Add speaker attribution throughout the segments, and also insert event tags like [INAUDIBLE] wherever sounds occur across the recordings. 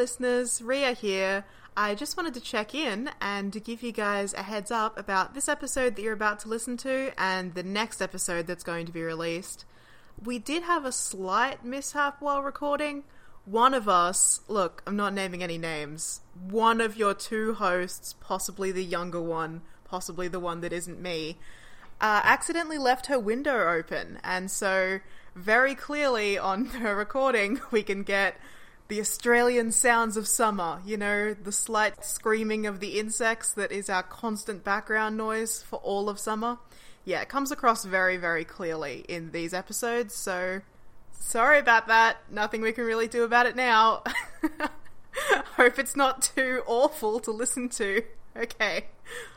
Speaker 1: listeners. Ria here. I just wanted to check in and to give you guys a heads up about this episode that you're about to listen to and the next episode that's going to be released. We did have a slight mishap while recording. One of us, look, I'm not naming any names, one of your two hosts, possibly the younger one, possibly the one that isn't me, uh, accidentally left her window open. And so, very clearly on [LAUGHS] her recording, we can get the Australian sounds of summer, you know, the slight screaming of the insects that is our constant background noise for all of summer. Yeah, it comes across very, very clearly in these episodes, so sorry about that. Nothing we can really do about it now. [LAUGHS] Hope it's not too awful to listen to. Okay,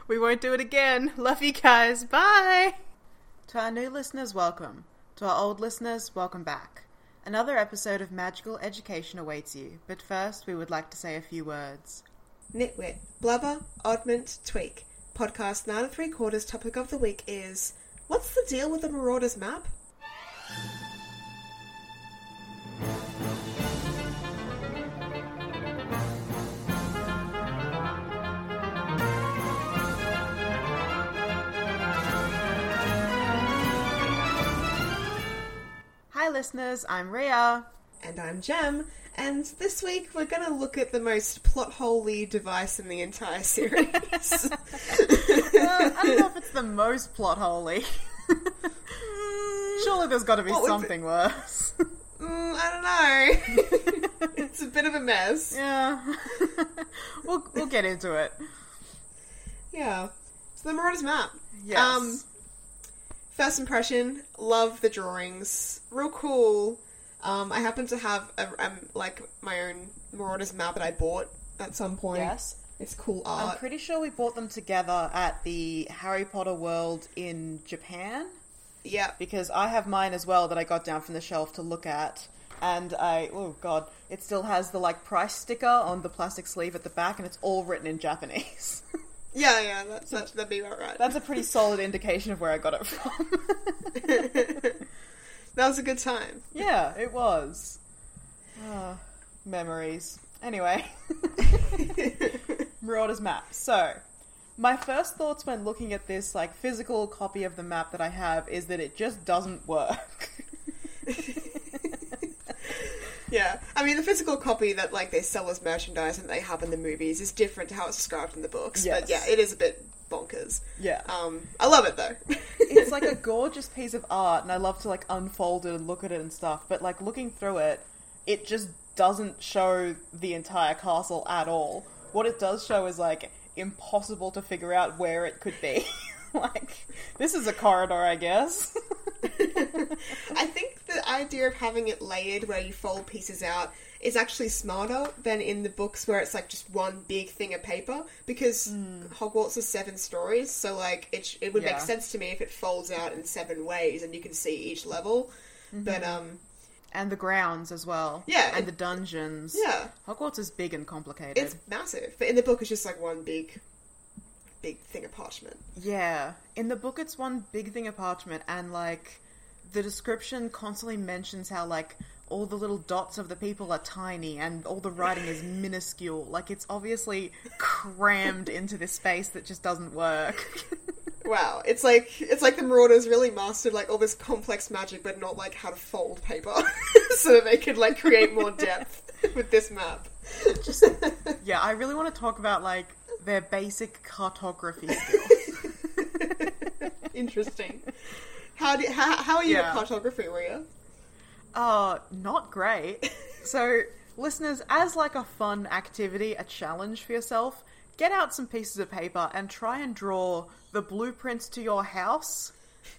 Speaker 1: we won't do it again. Love you guys. Bye! To our new listeners, welcome. To our old listeners, welcome back. Another episode of Magical Education awaits you, but first we would like to say a few words.
Speaker 2: Nitwit, blubber, oddment, tweak. Podcast nine and three quarters topic of the week is What's the deal with the Marauders map?
Speaker 1: Listeners, I'm Ria.
Speaker 2: And I'm Jem, and this week we're going to look at the most plot holey device in the entire series. [LAUGHS]
Speaker 1: I don't know if it's the most plot holey. Surely there's got to be
Speaker 2: What
Speaker 1: something worse.
Speaker 2: Mm, I don't know. [LAUGHS] it's a bit of a mess.
Speaker 1: yeah. [LAUGHS] we'll, we'll get into it.
Speaker 2: Yeah. So the Marauders map.
Speaker 1: Yes.
Speaker 2: Um, first impression, love the drawings. Real cool. Um, I happen to have a, um, like my own Marauders map that I bought at some point.
Speaker 1: Yes.
Speaker 2: It's cool art.
Speaker 1: I'm pretty sure we bought them together at the Harry Potter World in Japan.
Speaker 2: yeah.
Speaker 1: because I have mine as well that I got down from the shelf to look at. And I, oh god, it still has the like price sticker on the plastic sleeve at the back, and it's all written in Japanese. [LAUGHS]
Speaker 2: Yeah, yeah, that's, that, that'd be about right.
Speaker 1: That's a pretty solid indication of where I got it from. [LAUGHS]
Speaker 2: that was a good time.
Speaker 1: yeah, it was. Ah, memories. Anyway, [LAUGHS] Marauders map. So, my first thoughts when looking at this like physical copy of the map that I have is that it just doesn't work. [LAUGHS]
Speaker 2: Yeah, I mean the physical copy that like they sell as merchandise and they have in the movies is different to how it's described in the books.
Speaker 1: Yes.
Speaker 2: But yeah, it is a bit bonkers.
Speaker 1: yeah.
Speaker 2: Um, I love it though. [LAUGHS]
Speaker 1: it's like a gorgeous piece of art and I love to like unfold it and look at it and stuff, but like looking through it, it just doesn't show the entire castle at all. What it does show is like impossible to figure out where it could be. [LAUGHS] [LAUGHS] like this is a corridor, I guess. [LAUGHS]
Speaker 2: I think the idea of having it layered where you fold pieces out is actually smarter than in the books where it's like just one big thing of paper because Hogwarts is seven stories, so like it it would.
Speaker 1: Yeah.
Speaker 2: make sense to me if it folds out in seven ways and you can see each level. But um,
Speaker 1: and the grounds as well.
Speaker 2: Yeah,
Speaker 1: And
Speaker 2: it-
Speaker 1: the dungeons.
Speaker 2: yeah,
Speaker 1: Hogwarts is big and complicated.
Speaker 2: it's massive. But in the book, it's just like one big, big thing of parchment.
Speaker 1: Yeah. In the book, it's one big thing of parchment, and like the description constantly mentions how like all the little dots of the people are tiny and all the writing is [LAUGHS] minuscule. Like it's obviously crammed into this space that just doesn't work. [LAUGHS]
Speaker 2: Wow, it's like it's like the Marauders really mastered like all this complex magic, but not like how to fold paper, [LAUGHS] so that they could like create more depth with this map.
Speaker 1: just yeah, I really want to talk about like their basic cartography [LAUGHS] skills.
Speaker 2: Interesting. How do how, how are you
Speaker 1: Yeah.
Speaker 2: at cartography, Ria?
Speaker 1: Uh, not great. So, listeners, as like a fun activity, a challenge for yourself, get out some pieces of paper and try and draw the blueprints to your house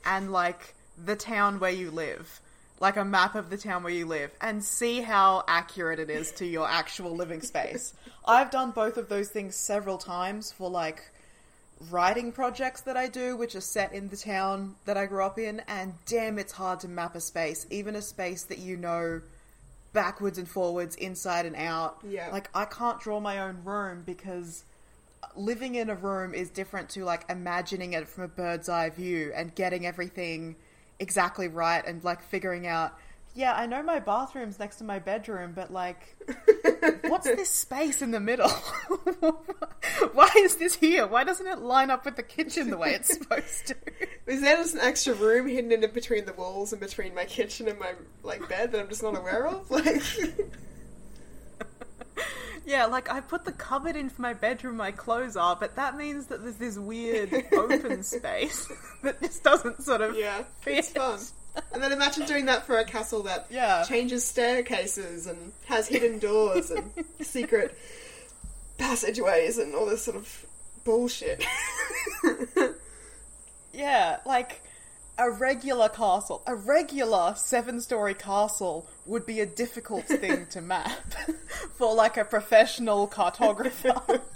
Speaker 1: and like the town where you live. Like a map of the town where you live, and see how accurate it is to your actual living space. I've done both of those things several times for like writing projects that I do, which are set in the town that I grew up in, and damn, it's hard to map a space, even a space that you know backwards and forwards, inside and out.
Speaker 2: Yeah.
Speaker 1: Like, I can't draw my own room because living in a room is different to like imagining it from a bird's eye view and getting everything exactly right and like figuring out yeah, I know my bathroom's next to my bedroom, but like, [LAUGHS] what's this space in the middle? [LAUGHS] Why is this here? Why doesn't it line up with the kitchen the way it's [LAUGHS] supposed to?
Speaker 2: Is there just an extra room hidden in between the walls and between my kitchen and my like bed that I'm just not aware of? Like,
Speaker 1: Yeah, like I put the cupboard in for my bedroom, my clothes are, but that means that there's this weird [LAUGHS] open space [LAUGHS] that just doesn't sort of
Speaker 2: yeah,
Speaker 1: fit.
Speaker 2: it's fun. And then imagine doing that for a castle that
Speaker 1: Yeah.
Speaker 2: changes staircases and has hidden doors and [LAUGHS] secret passageways and all this sort of bullshit.
Speaker 1: Yeah, like a regular castle, a regular seven story castle would be a difficult [LAUGHS] thing to map [LAUGHS] for like a professional cartographer. [LAUGHS]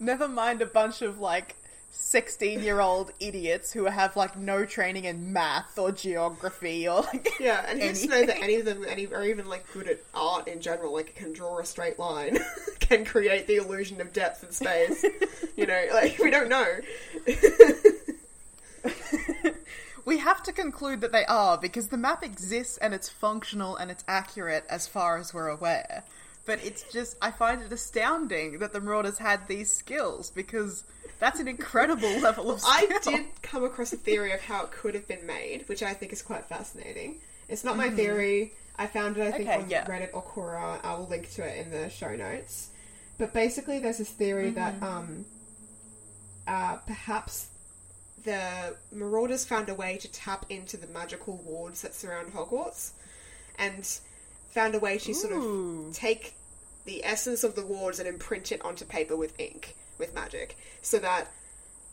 Speaker 1: Never mind a bunch of like 16 year old idiots who have like no training in math or geography or like.
Speaker 2: yeah, and who's to know that any of them any, are even like good at art in general, like can draw a straight line, can create the illusion of depth and space. you know, like we don't know. [LAUGHS]
Speaker 1: We have to conclude that they are because the map exists and it's functional and it's accurate as far as we're aware. But it's just, I find it astounding that the Marauders had these skills because that's an incredible [LAUGHS] level of skill.
Speaker 2: I did come across a theory of how it could have been made, which I think is quite fascinating. It's not my theory. I found it, I think.
Speaker 1: Okay,
Speaker 2: on
Speaker 1: yeah.
Speaker 2: Reddit or Quora. I will link to it in the show notes. But basically, there's this theory
Speaker 1: Mm-hmm.
Speaker 2: that um, uh, perhaps the Marauders found a way to tap into the magical wards that surround Hogwarts, and found a way to sort of take the essence of the wards and imprint it onto paper with ink, with magic, so that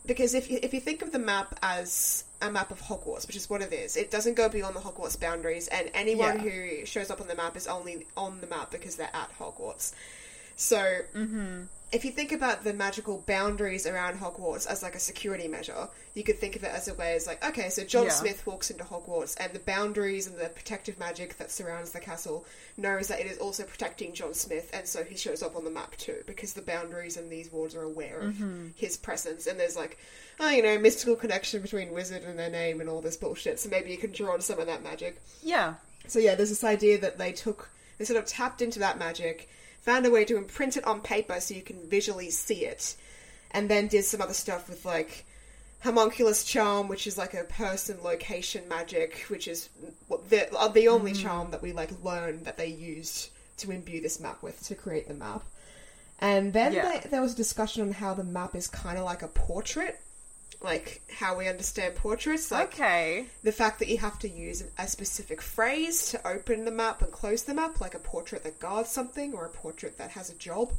Speaker 2: because if you, if you think of the map as a map of Hogwarts, which is what it is, it doesn't go beyond the Hogwarts boundaries, and anyone
Speaker 1: Yeah.
Speaker 2: who shows up on the map is only on the map because they're at Hogwarts. So, mm-hmm. if you think about the magical boundaries around Hogwarts as like a security measure, you could think of it as a way as like, okay, so John
Speaker 1: Yeah.
Speaker 2: Smith walks into Hogwarts, and the boundaries and the protective magic that surrounds the castle knows that it is also protecting John Smith, and so he shows up on the map too, because the boundaries and these wards are aware of mm-hmm. his presence, and there's like, oh, you know, mystical connection between wizard and their name and all this bullshit, so maybe you can draw on some of that magic.
Speaker 1: Yeah.
Speaker 2: So yeah, there's this idea that they took, they sort of tapped into that magic, found a way to imprint it on paper so you can visually see it, and then did some other stuff with like homunculus charm, which is like a person location magic, which is the uh, the only charm that we like learn that they used to imbue this map with to create the map. And then
Speaker 1: Yeah.
Speaker 2: they, there was a discussion on how the map is kind of like a portrait, like how we understand portraits, like
Speaker 1: Okay.
Speaker 2: the fact that you have to use a specific phrase to open the map and close the map, like a portrait that guards something or a portrait that has a job.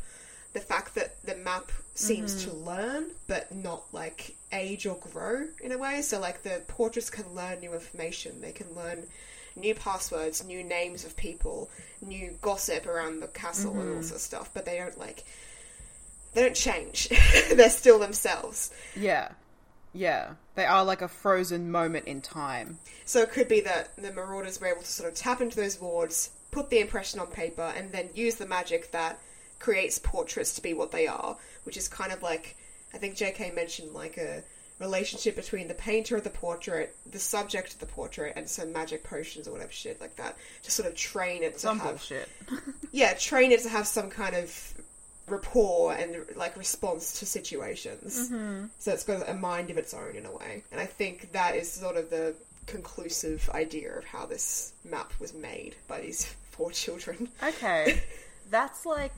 Speaker 2: The fact that the map seems to mm-hmm. learn, but not like age or grow in a way. So, like, the portraits can learn new information, they can learn new passwords, new names of people, new gossip around the castle and all mm-hmm. sorts of stuff, but they don't like. They don't change. [LAUGHS] They're still themselves.
Speaker 1: Yeah. Yeah. They are like a frozen moment in time.
Speaker 2: So it could be that the Marauders were able to sort of tap into those wards, put the impression on paper, and then use the magic that creates portraits to be what they are, which is kind of like I think JK mentioned like a relationship between the painter of the portrait, the subject of the portrait, and some magic potions or whatever shit like that to sort of train it to
Speaker 1: Some
Speaker 2: have
Speaker 1: bullshit. [LAUGHS]
Speaker 2: yeah, train it to have some kind of rapport and like response to situations.
Speaker 1: Mm-hmm.
Speaker 2: So it's got a mind of its own in a way, and I think that is sort of the conclusive idea of how this map was made by these [LAUGHS] four children.
Speaker 1: Okay. [LAUGHS] That's like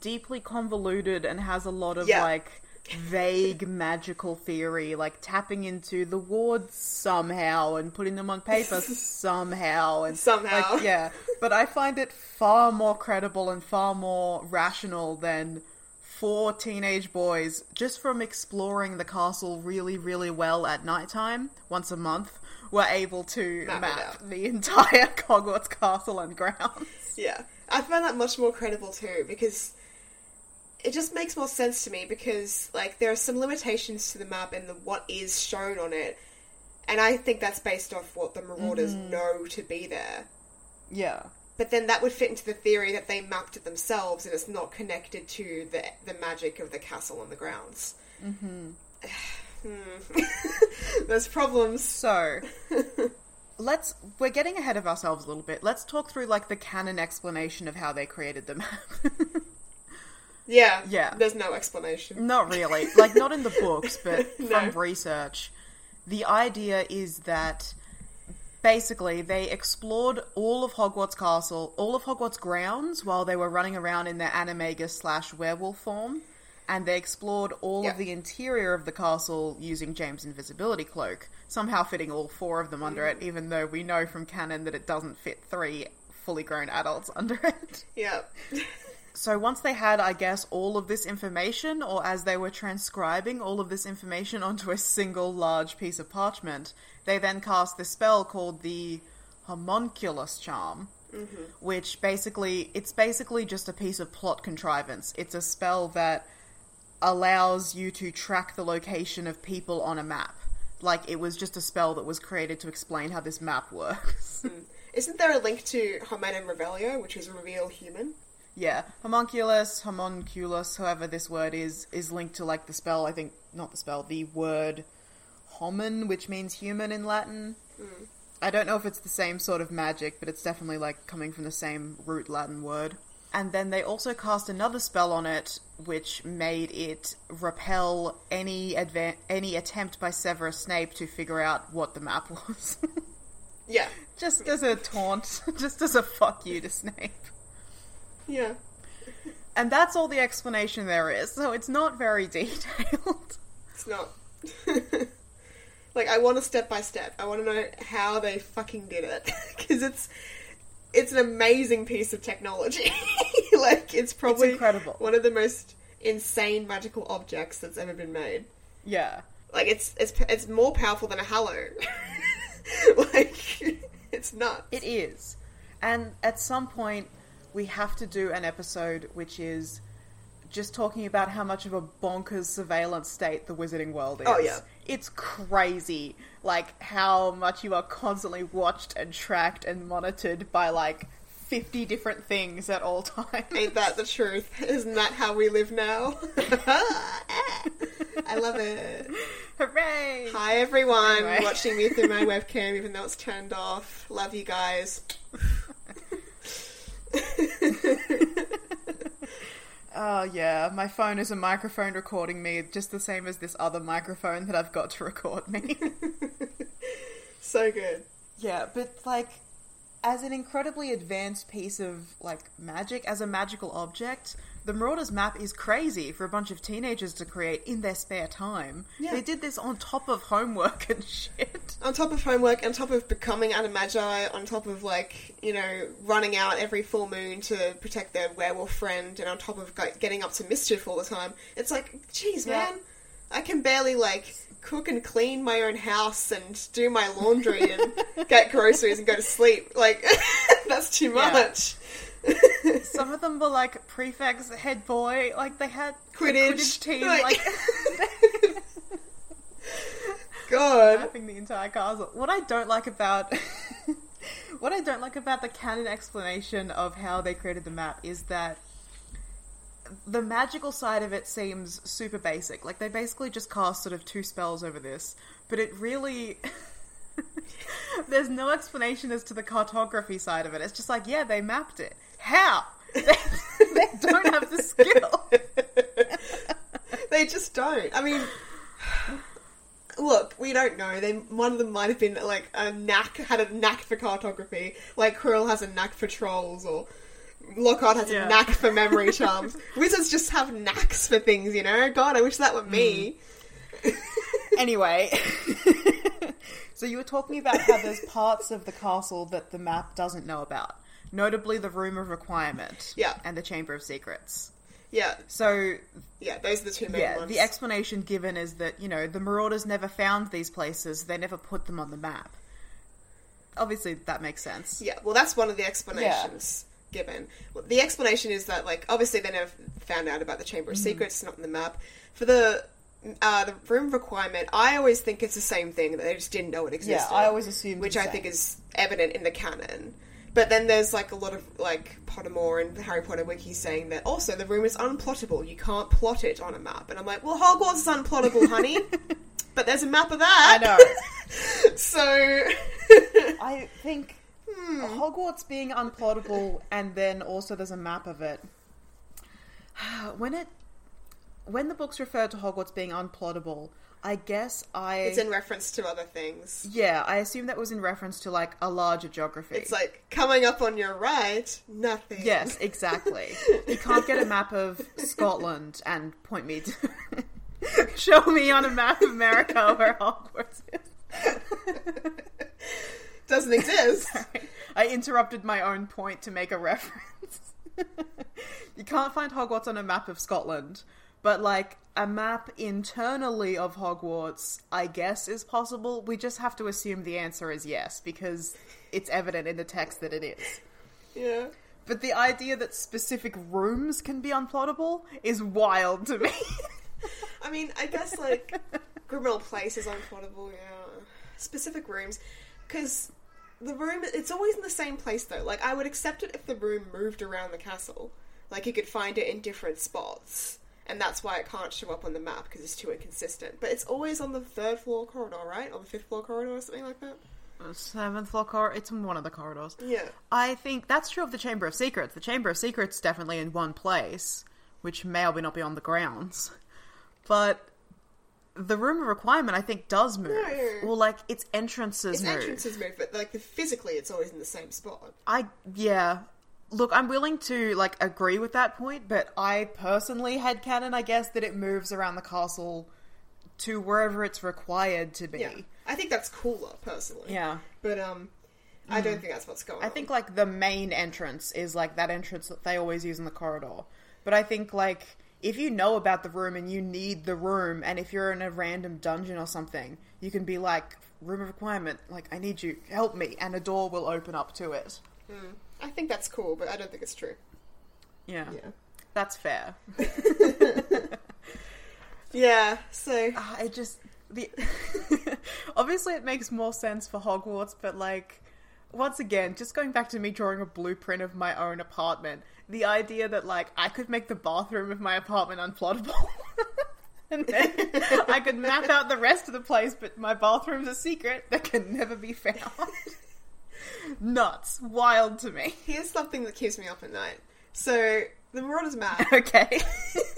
Speaker 1: deeply convoluted and has a lot of
Speaker 2: Yeah.
Speaker 1: like vague magical theory, like tapping into the wards somehow and putting them on paper [LAUGHS] somehow and
Speaker 2: Somehow.
Speaker 1: like, yeah. But I find it far more credible and far more rational than four teenage boys just from exploring the castle really, really well at nighttime once a month were able to
Speaker 2: Map
Speaker 1: map, the entire [LAUGHS] Hogwarts castle and grounds.
Speaker 2: Yeah, I find that much more credible too because it just makes more sense to me because like there are some limitations to the map and the what is shown on it, and I think that's based off what the Marauders know to be there.
Speaker 1: Yeah.
Speaker 2: But then that would fit into the theory that they mapped it themselves and it's not connected to the the magic of the castle and the grounds. Mm-hmm. [SIGHS] [LAUGHS] There's problems.
Speaker 1: So, [LAUGHS] let's. We're getting ahead of ourselves a little bit. Let's talk through, like, the canon explanation of how they created the map. [LAUGHS]
Speaker 2: Yeah,
Speaker 1: Yeah.
Speaker 2: There's no explanation.
Speaker 1: not really. Like, not in the books, but [LAUGHS]
Speaker 2: No.
Speaker 1: from research. The idea is that basically they explored all of Hogwarts Castle, all of Hogwarts grounds while they were running around in their animagus slash werewolf form. And they explored all
Speaker 2: Yeah.
Speaker 1: of the interior of the castle using James' invisibility cloak, somehow fitting all four of them under it, mm. even though we know from canon that it doesn't fit three fully grown adults [LAUGHS] under it.
Speaker 2: Yeah.
Speaker 1: So once they had, I guess, all of this information, or as they were transcribing all of this information [LAUGHS] onto a single large piece of parchment, they then cast this spell called the Homunculus Charm, mm-hmm. which basically, it's basically just a piece of plot contrivance. It's a spell that allows you to track the location of people on a map. Like, it was just a spell that was created to explain how this map works. Hmm.
Speaker 2: Isn't there a link to Homenum Revelio, which is reveal human?
Speaker 1: Yeah, homunculus, homunculus, however this word is, is linked to like the spell. I think not the spell, the word homin, which means human in Latin. Hmm. I don't know if it's the same sort of magic, but it's definitely like coming from the same root Latin word. And then they also cast another spell on it, which made it repel any adva- any attempt by Severus Snape to figure out what the map was. [LAUGHS]
Speaker 2: Yeah.
Speaker 1: just as a taunt, [LAUGHS] just as a fuck you to Snape.
Speaker 2: Yeah.
Speaker 1: And that's all the explanation there is, so it's not very [LAUGHS] detailed.
Speaker 2: It's not. [LAUGHS] like, I want a step by step. I want to know how they fucking did it. [LAUGHS] Because it's. It's an amazing piece of technology. like, it's probably
Speaker 1: incredible.
Speaker 2: one of the most insane magical objects that's ever been made.
Speaker 1: yeah.
Speaker 2: Like, it's it's it's more powerful than a halo. like, it's nuts.
Speaker 1: It is. And at some point, we have to do an episode which is just talking about how much of a bonkers surveillance state the wizarding world oh, is.
Speaker 2: Oh, yeah.
Speaker 1: It's crazy. Like, how much you are constantly watched and tracked and monitored by, like, 50 different things at all [LAUGHS] times.
Speaker 2: Ain't that the truth? Isn't that how we live now? [LAUGHS] I love it.
Speaker 1: Hooray!
Speaker 2: Hi everyone,
Speaker 1: Anyway.
Speaker 2: watching me through my webcam even though it's turned off. Love you guys. [LAUGHS]
Speaker 1: Oh yeah, my phone is a microphone recording me, just the same as this other microphone that I've got to record me. [LAUGHS]
Speaker 2: So good.
Speaker 1: yeah, but like, as an incredibly advanced piece of like magic, as a magical object, the Marauders map is crazy for a bunch of teenagers to create in their spare time.
Speaker 2: Yeah.
Speaker 1: They did this on top of homework [LAUGHS] and shit.
Speaker 2: On top of homework, on top of becoming animagi, on top of like, you know, running out every full moon to protect their werewolf friend, and on top of getting up to mischief all the time. It's like, geez,
Speaker 1: Yeah.
Speaker 2: man, I can barely like cook and clean my own house and do my laundry and [LAUGHS] get groceries and go to sleep. Like, [LAUGHS] that's too
Speaker 1: Yeah. Some of them were like prefects, head boy, like they had
Speaker 2: Quidditch.
Speaker 1: Quidditch team,
Speaker 2: Like-
Speaker 1: like [LAUGHS]
Speaker 2: God.
Speaker 1: mapping the entire castle. What I don't like about [LAUGHS] what I don't like about the canon explanation of how they created the map is that the magical side of it seems super basic. Like they basically just cast sort of two spells over this, but it really [LAUGHS] there's no explanation as to the cartography side of it. It's just like, yeah, they mapped it. How? [LAUGHS] They, they don't have the skill. [LAUGHS]
Speaker 2: They just don't. I mean, look, we don't know. They one of them might have been like a knack, had a knack for cartography, like Quirrell has a knack for trolls, or Lockhart has
Speaker 1: Yeah.
Speaker 2: a knack for memory charms. [LAUGHS] Wizards just have knacks for things, you know. God, I wish that were me. Mm.
Speaker 1: Anyway, so you were talking about how there's parts of the castle that the map doesn't know about, notably the Room of Requirement
Speaker 2: Yeah.
Speaker 1: and the Chamber of Secrets.
Speaker 2: Yeah,
Speaker 1: So,
Speaker 2: yeah, those are the two main
Speaker 1: yeah,
Speaker 2: ones.
Speaker 1: the explanation given is that, you know, the Marauders never found these places, they never put them on the map. obviously that makes sense.
Speaker 2: Yeah, well, that's one of the explanations given. Well, the explanation is that, like, obviously they never found out about the Chamber of Secrets, not in the map. For the uh, the room of requirement, I always think it's the same thing, that they just didn't know it existed.
Speaker 1: Yeah, I always assumed
Speaker 2: Which I think is evident in the canon. But then there's, like, a lot of, like, Pottermore and the Harry Potter wiki saying that also the room is unplottable. You can't plot it on a map. And I'm like, well, Hogwarts is unplottable, honey. [LAUGHS] but there's a map of that.
Speaker 1: I know. [LAUGHS]
Speaker 2: so.
Speaker 1: I think hmm. Hogwarts being unplottable, and then also there's a map of it. [SIGHS] When it, when the books refer to Hogwarts being unplottable, I guess I,
Speaker 2: it's in reference to other things.
Speaker 1: yeah, I assume that was in reference to like a larger geography.
Speaker 2: It's like coming up on your right, nothing.
Speaker 1: Yes, exactly. you can't get a map of Scotland and point me to. [LAUGHS] Show me on a map of America where Hogwarts is.
Speaker 2: doesn't exist. [LAUGHS]
Speaker 1: I interrupted my own point to make a reference. [LAUGHS] you can't find Hogwarts on a map of Scotland, but like a map internally of Hogwarts, I guess is possible. We just have to assume the answer is yes because it's evident in the text that it is.
Speaker 2: yeah.
Speaker 1: But the idea that specific rooms can be unplottable is wild to me.
Speaker 2: I mean, I guess like Grimmauld Place is unplottable. Yeah, specific rooms, because the room it's always in the same place though. Like I would accept it if the room moved around the castle, like you could find it in different spots. And that's why it can't show up on the map because it's too inconsistent. But it's always on the third floor corridor, right? On the fifth floor corridor or something like that.
Speaker 1: Uh, seventh floor corridor. It's in one of the corridors.
Speaker 2: Yeah.
Speaker 1: I think that's true of the Chamber of Secrets. The Chamber of Secrets definitely in one place, which may or may not be on the grounds. But the room of requirement, I think, does move.
Speaker 2: No.
Speaker 1: Well, like its entrances
Speaker 2: Its
Speaker 1: move.
Speaker 2: entrances move, but like the, physically, it's always in the same spot.
Speaker 1: I yeah. Look, I'm willing to like agree with that point, but I personally had canon, I guess, that it moves around the castle to wherever it's required to be.
Speaker 2: Yeah, I think that's cooler personally.
Speaker 1: Yeah.
Speaker 2: but um, I don't think that's what's going on.
Speaker 1: I think like the main entrance is like that entrance that they always use in the corridor. But I think like if you know about the room and you need the room, and if you're in a random dungeon or something, you can be like room of requirement, like I need you, help me, and a door will open up to it.
Speaker 2: I think that's cool, but I don't think it's true.
Speaker 1: Yeah,
Speaker 2: Yeah.
Speaker 1: that's fair. [LAUGHS]
Speaker 2: Yeah. So
Speaker 1: Ah, I just the [LAUGHS] obviously it makes more sense for Hogwarts, but like once again, just going back to me drawing a blueprint of my own apartment, the idea that like I could make the bathroom of my apartment unplottable. [LAUGHS] And then I could map out the rest of the place, but my bathroom's a secret that can never be found. Nuts. Wild to me.
Speaker 2: here's something that keeps me up at night. So the Marauders map, [LAUGHS]
Speaker 1: Okay.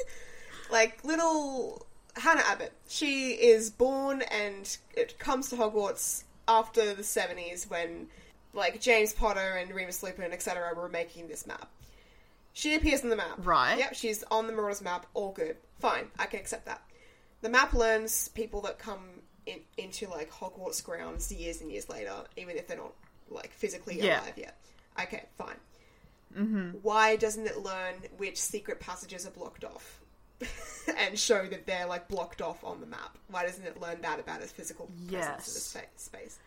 Speaker 1: [LAUGHS]
Speaker 2: like little Hannah Abbott, she is born and it comes to Hogwarts after the seventies when like James Potter and Remus Lupin, etc., were making this map. She appears on the map.
Speaker 1: Right.
Speaker 2: Yep, she's on the Marauders map. All good. Fine. I can accept that. The map learns people that come in, into like Hogwarts grounds years and years later, even if they're not like physically
Speaker 1: Yeah.
Speaker 2: alive yet. Okay, fine. Mm-hmm. Why doesn't it learn which secret passages are blocked off? [LAUGHS] and show that they're like blocked off on the map. Why doesn't it learn that about its physical presence in
Speaker 1: Yes.
Speaker 2: the spa- space?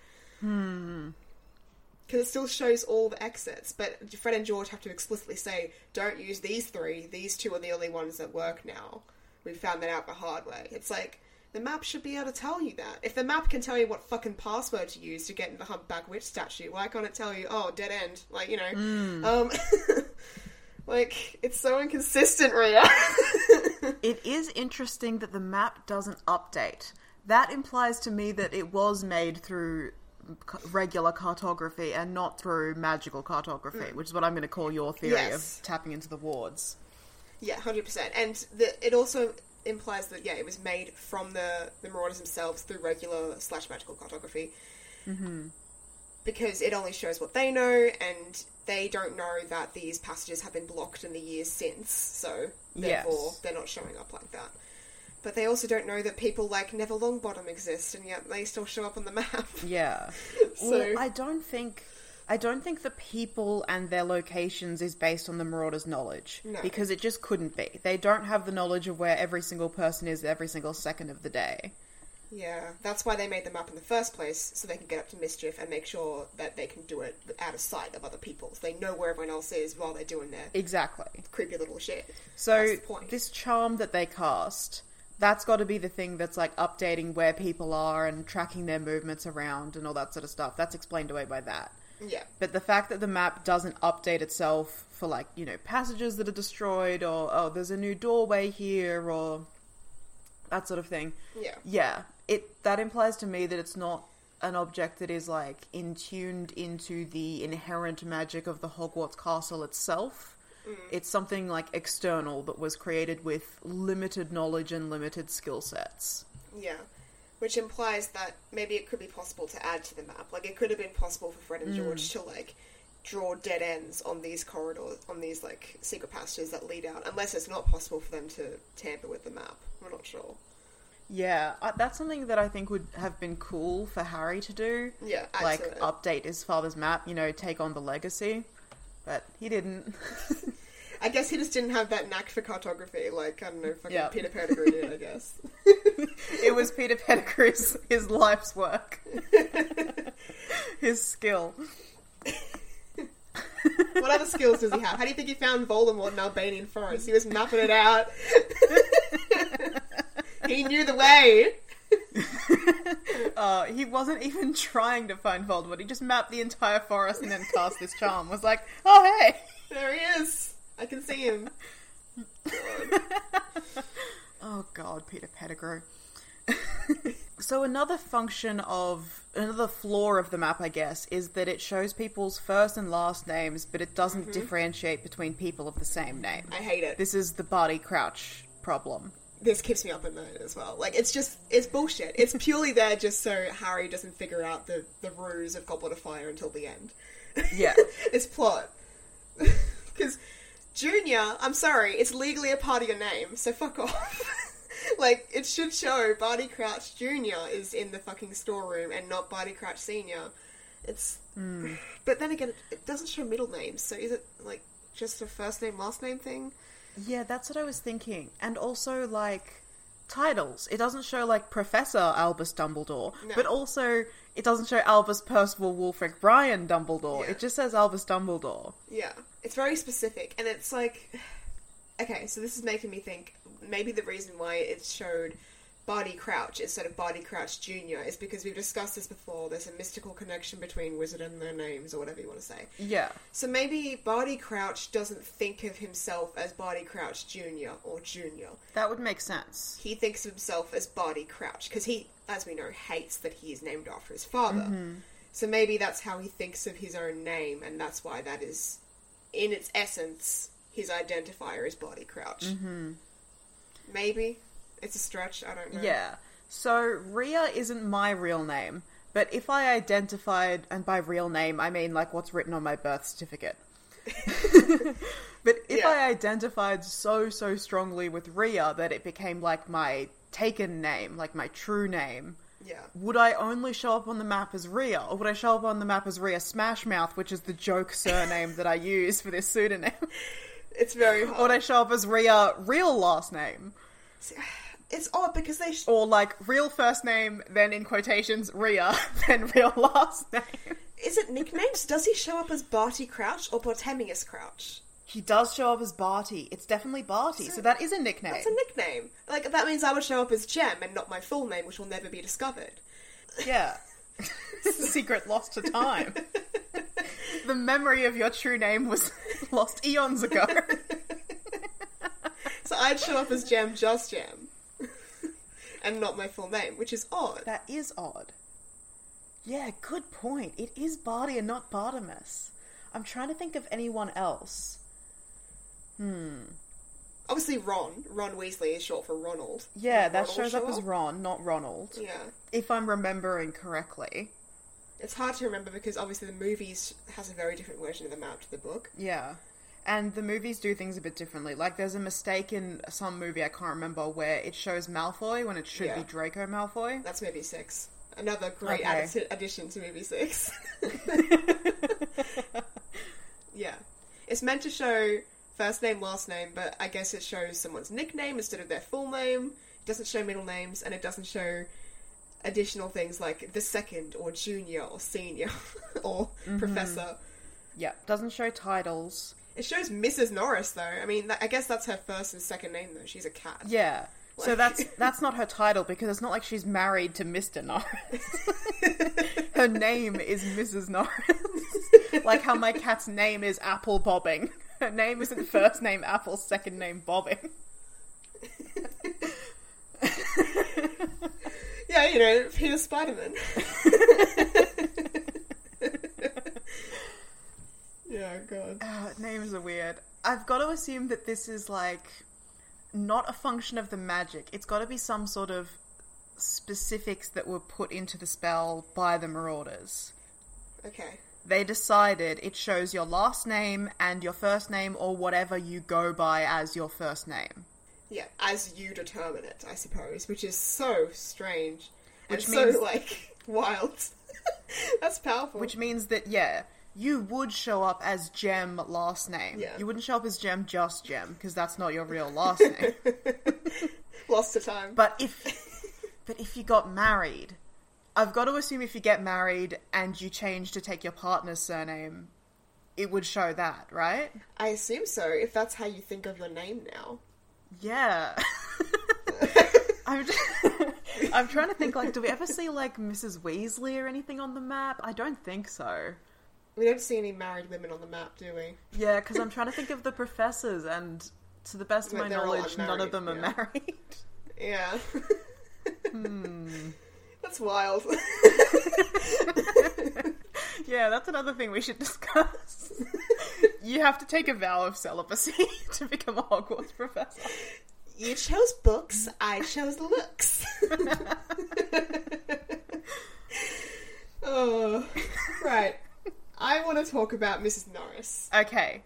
Speaker 2: because it still shows all the exits. But Fred and George have to explicitly say, "Don't use these three. These two are the only ones that work now." We found that out the hard way. It's like the map should be able to tell you that. If the map can tell you what fucking password to use to get in the humpback witch statue, why can't it tell you, "Oh, dead end"? Like you know, um, [LAUGHS] like it's so inconsistent, Ria. [LAUGHS]
Speaker 1: It is interesting that the map doesn't update. That implies to me that it was made through regular cartography and not through magical cartography, which is what I'm going to call your theory
Speaker 2: Yes.
Speaker 1: of tapping into the wards.
Speaker 2: Yeah, hundred percent. And the, it also implies that yeah, it was made from the the Marauders themselves through regular slash magical cartography. Mm-hmm. Because it only shows what they know, and they don't know that these passages have been blocked in the years since. So therefore,
Speaker 1: Yes.
Speaker 2: they're not showing up like that. But they also don't know that people like Neville Longbottom exist, and yet they still show up on the map.
Speaker 1: Yeah. [LAUGHS]
Speaker 2: So-
Speaker 1: well, I don't think I don't think the people and their locations is based on the Marauders' knowledge
Speaker 2: No.
Speaker 1: because it just couldn't be. They don't have the knowledge of where every single person is every single second of the day.
Speaker 2: Yeah, that's why they made the map in the first place, so they can get up to mischief and make sure that they can do it out of sight of other people. So they know where everyone else is while they're doing their
Speaker 1: Exactly.
Speaker 2: creepy little shit.
Speaker 1: So
Speaker 2: That's the point.
Speaker 1: this charm that they cast, that's got to be the thing that's like updating where people are and tracking their movements around and all that sort of stuff. That's explained away by that.
Speaker 2: Yeah,
Speaker 1: But the fact that the map doesn't update itself for like, you know, passages that are destroyed or oh, there's a new doorway here or that sort of thing.
Speaker 2: yeah,
Speaker 1: Yeah, it that implies to me that it's not an object that is like intuned into the inherent magic of the Hogwarts castle itself. Mm. It's something like external that was created with limited knowledge and limited skill sets.
Speaker 2: yeah. Which implies that maybe it could be possible to add to the map. Like it could have been possible for Fred and George to like draw dead ends on these corridors, on these like secret passages that lead out. Unless it's not possible for them to tamper with the map. We're not sure.
Speaker 1: Yeah, uh, that's something that I think would have been cool for Harry to do.
Speaker 2: Yeah,
Speaker 1: like update his father's map, you know, take on the legacy. But he didn't. [LAUGHS]
Speaker 2: I guess he just didn't have that knack for cartography, like I don't know, fucking
Speaker 1: Yeah.
Speaker 2: Peter Pettigrew did, I [LAUGHS] guess.
Speaker 1: it was Peter Pettigrew's his life's work, [LAUGHS] his skill.
Speaker 2: what other skills does he have? How do you think he found Voldemort in Albanian forest? He was mapping it out. [LAUGHS] he knew the way.
Speaker 1: Uh, he wasn't even trying to find Voldemort. He just mapped the entire forest and then cast this charm. Was like, oh hey,
Speaker 2: There he is. I can see him. [LAUGHS]
Speaker 1: oh god, Peter Pettigrew. [LAUGHS] so another function of another flaw of the map, I guess, is that it shows people's first and last names, but it doesn't mm-hmm. differentiate between people of the same name.
Speaker 2: I hate it. This,
Speaker 1: This is the Barty Crouch problem.
Speaker 2: this keeps me up at night as well. Like it's just it's bullshit. It's purely there just so Harry doesn't figure out the the ruse of Goblet of Fire until the end.
Speaker 1: Yeah. [LAUGHS]
Speaker 2: it's plot. Because Junior, I'm sorry, it's legally a part of your name, so fuck off. [LAUGHS] like, it should show Barty Crouch Jr. is in the fucking storeroom and not Barty Crouch Sr. It's. Hmm. But then again, it doesn't show middle names, so is it, like, just a first name, last name thing?
Speaker 1: Yeah, that's what I was thinking. And also, like, titles. It doesn't show, like, Professor Albus Dumbledore,
Speaker 2: No.
Speaker 1: but also it doesn't show Albus Percival Wulfric Brian Dumbledore.
Speaker 2: Yeah.
Speaker 1: It just says Albus Dumbledore.
Speaker 2: Yeah. It's very specific, and it's like. [SIGHS] Okay, so this is making me think maybe the reason why it showed Barty Crouch instead of Barty Crouch Jr. is because we've discussed this before. There's a mystical connection between Wizard and their names, or whatever you want to say.
Speaker 1: Yeah.
Speaker 2: So maybe Barty Crouch doesn't think of himself as Barty Crouch Jr. or Junior.
Speaker 1: That would make sense.
Speaker 2: He thinks of himself as Barty Crouch because he, as we know, hates that he is named after his father. Mm-hmm. So maybe that's how he thinks of his own name, and that's why that is, in its essence, his identifier is Barty Crouch. Mm-hmm. Maybe it's a stretch. I don't know.
Speaker 1: Yeah. So, Ria isn't my real name, but if I identified, and by real name, I mean like what's written on my birth certificate. [LAUGHS] but if
Speaker 2: Yeah.
Speaker 1: I identified so, so strongly with Ria that it became like my taken name, like my true name,
Speaker 2: Yeah.
Speaker 1: would I only show up on the map as Ria, or would I show up on the map as Ria Smashmouth, which is the joke surname that I use for this pseudonym? [LAUGHS]
Speaker 2: It's very
Speaker 1: or would. I show up as Ria real last name? [SIGHS]
Speaker 2: It's odd because they. Sh-
Speaker 1: Or like real first name, then in quotations Ria, [LAUGHS] then real last name.
Speaker 2: is it nicknames? Does he show up as Barty Crouch or Bartemius Crouch?
Speaker 1: He does show up as Barty. It's definitely Barty, so, that is a nickname.
Speaker 2: That's a nickname. Like that means I would show up as Gem and not my full name, which will never be discovered.
Speaker 1: Yeah. It's [LAUGHS] a secret lost to time. the memory of your true name was [LAUGHS] lost eons ago. [LAUGHS]
Speaker 2: So I'd show up as Gem, just Gem, and not my full name, which is odd.
Speaker 1: that is odd. Yeah, good point. It is Barty and not Bartimus. I'm trying to think of anyone else. Hmm.
Speaker 2: Obviously, Ron. Ron Weasley is short for Ronald.
Speaker 1: Yeah,
Speaker 2: Does
Speaker 1: that
Speaker 2: Ronald
Speaker 1: shows up as Ron, not Ronald.
Speaker 2: Yeah,
Speaker 1: If I'm remembering correctly.
Speaker 2: it's hard to remember because obviously the movies has a very different version of the map to the book.
Speaker 1: Yeah. And the movies do things a bit differently. Like, there's a mistake in some movie, I can't remember, where it shows Malfoy when it should
Speaker 2: Yeah.
Speaker 1: be Draco Malfoy.
Speaker 2: That's movie six. Another great
Speaker 1: Okay.
Speaker 2: addi- addition to movie six. [LAUGHS] [LAUGHS] yeah, it's meant to show first name, last name, but I guess it shows someone's nickname instead of their full name. It doesn't show middle names, and it doesn't show additional things like the second or junior or senior [LAUGHS] or mm-hmm. professor.
Speaker 1: Yeah, doesn't show titles.
Speaker 2: It shows Mrs. Norris though. I mean, I guess that's her first and second name though. She's a cat.
Speaker 1: Yeah. [LAUGHS] So that's that's not her title because it's not like she's married to Mr. Norris. [LAUGHS] her name is Mrs. Norris. like how my cat's name is Apple Bobbing. Her name isn't first name Apple, second name Bobbing.
Speaker 2: Yeah, you know, Peter Spiderman. yeah, God.
Speaker 1: Uh, names are weird. I've got to assume that this is like not a function of the magic. It's got to be some sort of specifics that were put into the spell by the Marauders.
Speaker 2: Okay.
Speaker 1: They decided it shows your last name and your first name or whatever you go by as your first name.
Speaker 2: Yeah, as you determine it, I suppose, which is so strange and
Speaker 1: Which
Speaker 2: so
Speaker 1: means- [LAUGHS]
Speaker 2: like wild. [LAUGHS] That's powerful.
Speaker 1: Which means that, yeah, you would show up as Gem last name.
Speaker 2: Yeah.
Speaker 1: You wouldn't show up as Gem just Gem, because that's not your real last name. [LAUGHS]
Speaker 2: lost to time.
Speaker 1: But if but if you got married, I've got to assume if you get married and you change to take your partner's surname, it would show that, right?
Speaker 2: I assume so. If that's how you think of your name now.
Speaker 1: Yeah. [LAUGHS] I'm just, I'm trying to think like do we ever see like Mrs. Weasley or anything on the map? I don't think so.
Speaker 2: We don't see any married women on the map, do we?
Speaker 1: Yeah, because I'm trying to think of the professors, and to the best of
Speaker 2: Like,
Speaker 1: my knowledge, none of them are married.
Speaker 2: Yeah.
Speaker 1: Hmm.
Speaker 2: That's wild. [LAUGHS]
Speaker 1: Yeah, that's another thing we should discuss. you have to take a vow of celibacy [LAUGHS] to become a Hogwarts professor.
Speaker 2: you chose books, I chose looks. [LAUGHS] oh, right. I want to talk about Mrs. Norris.
Speaker 1: Okay.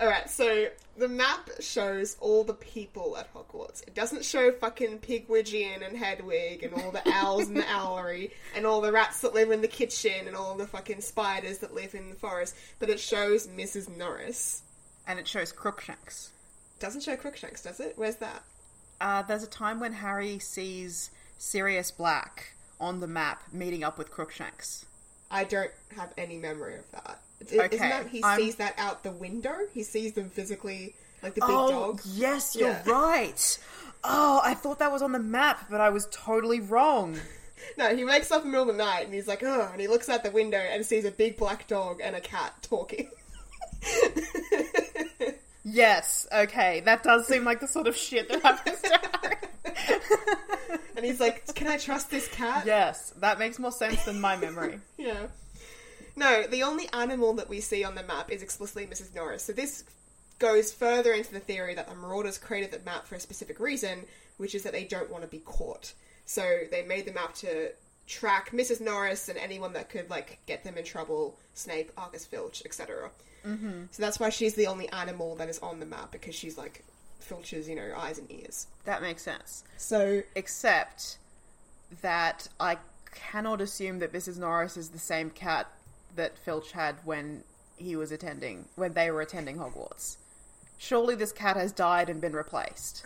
Speaker 2: Alright, so the map shows all the people at Hogwarts. It doesn't show fucking Pigwidgeon and Hedwig and all the owls in the [LAUGHS] owlery and all the rats that live in the kitchen and all the fucking spiders that live in the forest, but it shows Mrs. Norris.
Speaker 1: And it shows Crookshanks.
Speaker 2: Doesn't show Crookshanks, does it? Where's that?
Speaker 1: Uh, there's a time when Harry sees Sirius Black on the map meeting up with Crookshanks.
Speaker 2: I don't have any memory of that.
Speaker 1: Okay,
Speaker 2: Isn't that he
Speaker 1: I'm-
Speaker 2: sees that out the window? He sees them physically, like the big
Speaker 1: oh,
Speaker 2: dog.
Speaker 1: yes, you're
Speaker 2: Yeah.
Speaker 1: right. Oh, I thought that was on the map, but I was totally wrong. [LAUGHS]
Speaker 2: No, he wakes up in the middle of the night and he's like, oh, and he looks out the window and sees a big black dog and a cat talking. [LAUGHS]
Speaker 1: Yes, okay, that does seem like the sort of shit that happens to [LAUGHS]
Speaker 2: and he's like, can I trust this cat?
Speaker 1: yes, that makes more sense than my memory.
Speaker 2: Yeah. No, the only animal that we see on the map is explicitly Mrs. Norris. So this goes further into the theory that the Marauders created the map for a specific reason, which is that they don't want to be caught. So they made the map to track Mrs. Norris and anyone that could like get them in trouble, Snape, Argus Filch, etc. Mm-hmm. So that's why she's the only animal that is on the map because she's like Filch's, you know, eyes and ears.
Speaker 1: That makes sense.
Speaker 2: So
Speaker 1: Except that I cannot assume that Mrs. Norris is the same cat that Filch had when he was attending, when they were attending Hogwarts. Surely this cat has died and been replaced.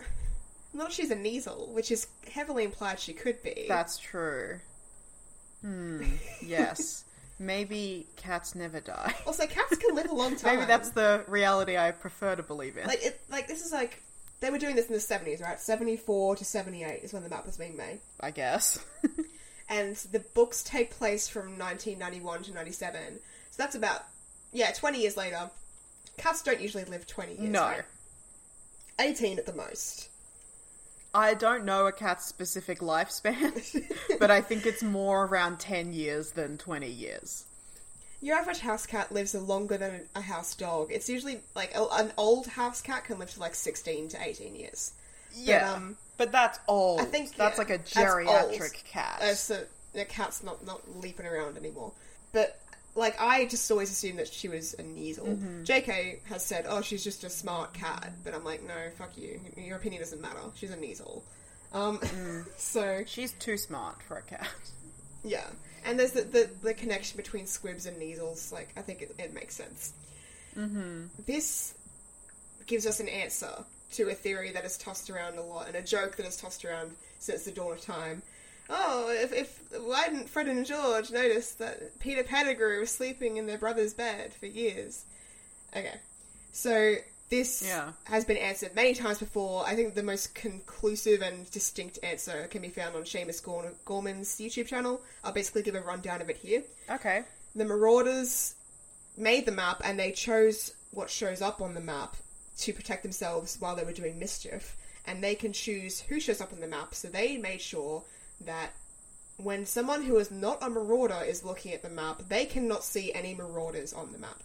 Speaker 2: not she's a Kneazle, which is heavily implied she could be.
Speaker 1: That's true. Hmm, [LAUGHS] yes. Maybe cats never die.
Speaker 2: also cats can live a long time. [LAUGHS]
Speaker 1: Maybe that's the reality I prefer to believe in.
Speaker 2: like it like this is like they were doing this in the 70s right 74 to 78 is when the map was being made
Speaker 1: I guess. [LAUGHS]
Speaker 2: and the books take place from 1991 to 97 so that's about yeah 20 years later cats don't usually live 20 years
Speaker 1: no.
Speaker 2: right? 18 at the most
Speaker 1: I don't know a cat's specific lifespan, [LAUGHS] but I think it's more around 10 years than 20 years.
Speaker 2: your average house cat lives longer than a house dog it's usually like a, an old house cat can live to like 16 to 18 years
Speaker 1: Yeah.
Speaker 2: um,
Speaker 1: but that's old.
Speaker 2: I think
Speaker 1: that's
Speaker 2: yeah,
Speaker 1: like a geriatric cat.
Speaker 2: Uh, so the cat's not not leaping around anymore. But like I just always assumed that she was a Kneazle.
Speaker 1: Mm-hmm.
Speaker 2: J.K. has said, "Oh, she's just a smart cat," but I'm like, no, fuck you. Your opinion doesn't matter. She's a Kneazle. Um,
Speaker 1: Mm. [LAUGHS]
Speaker 2: so
Speaker 1: She's too smart for a cat.
Speaker 2: yeah, and there's the, the the connection between squibs and Kneazles. Like I think it, it makes sense. Mm-hmm. This gives us an answer to a theory that is tossed around a lot and a joke that is tossed around since the dawn of time. oh, if, if why didn't Fred and George notice that Peter Pettigrew was sleeping in their brother's bed for years? Okay, so this
Speaker 1: Yeah.
Speaker 2: has been answered many times before. I think the most conclusive and distinct answer can be found on Seamus Gorman's YouTube channel. I'll basically give a rundown of it here.
Speaker 1: Okay.
Speaker 2: The Marauders made the map and they chose what shows up on the map to protect themselves while they were doing mischief. And they can choose who shows up on the map, so they made sure that when someone who is not a marauder is looking at the map, they cannot see any marauders on the map.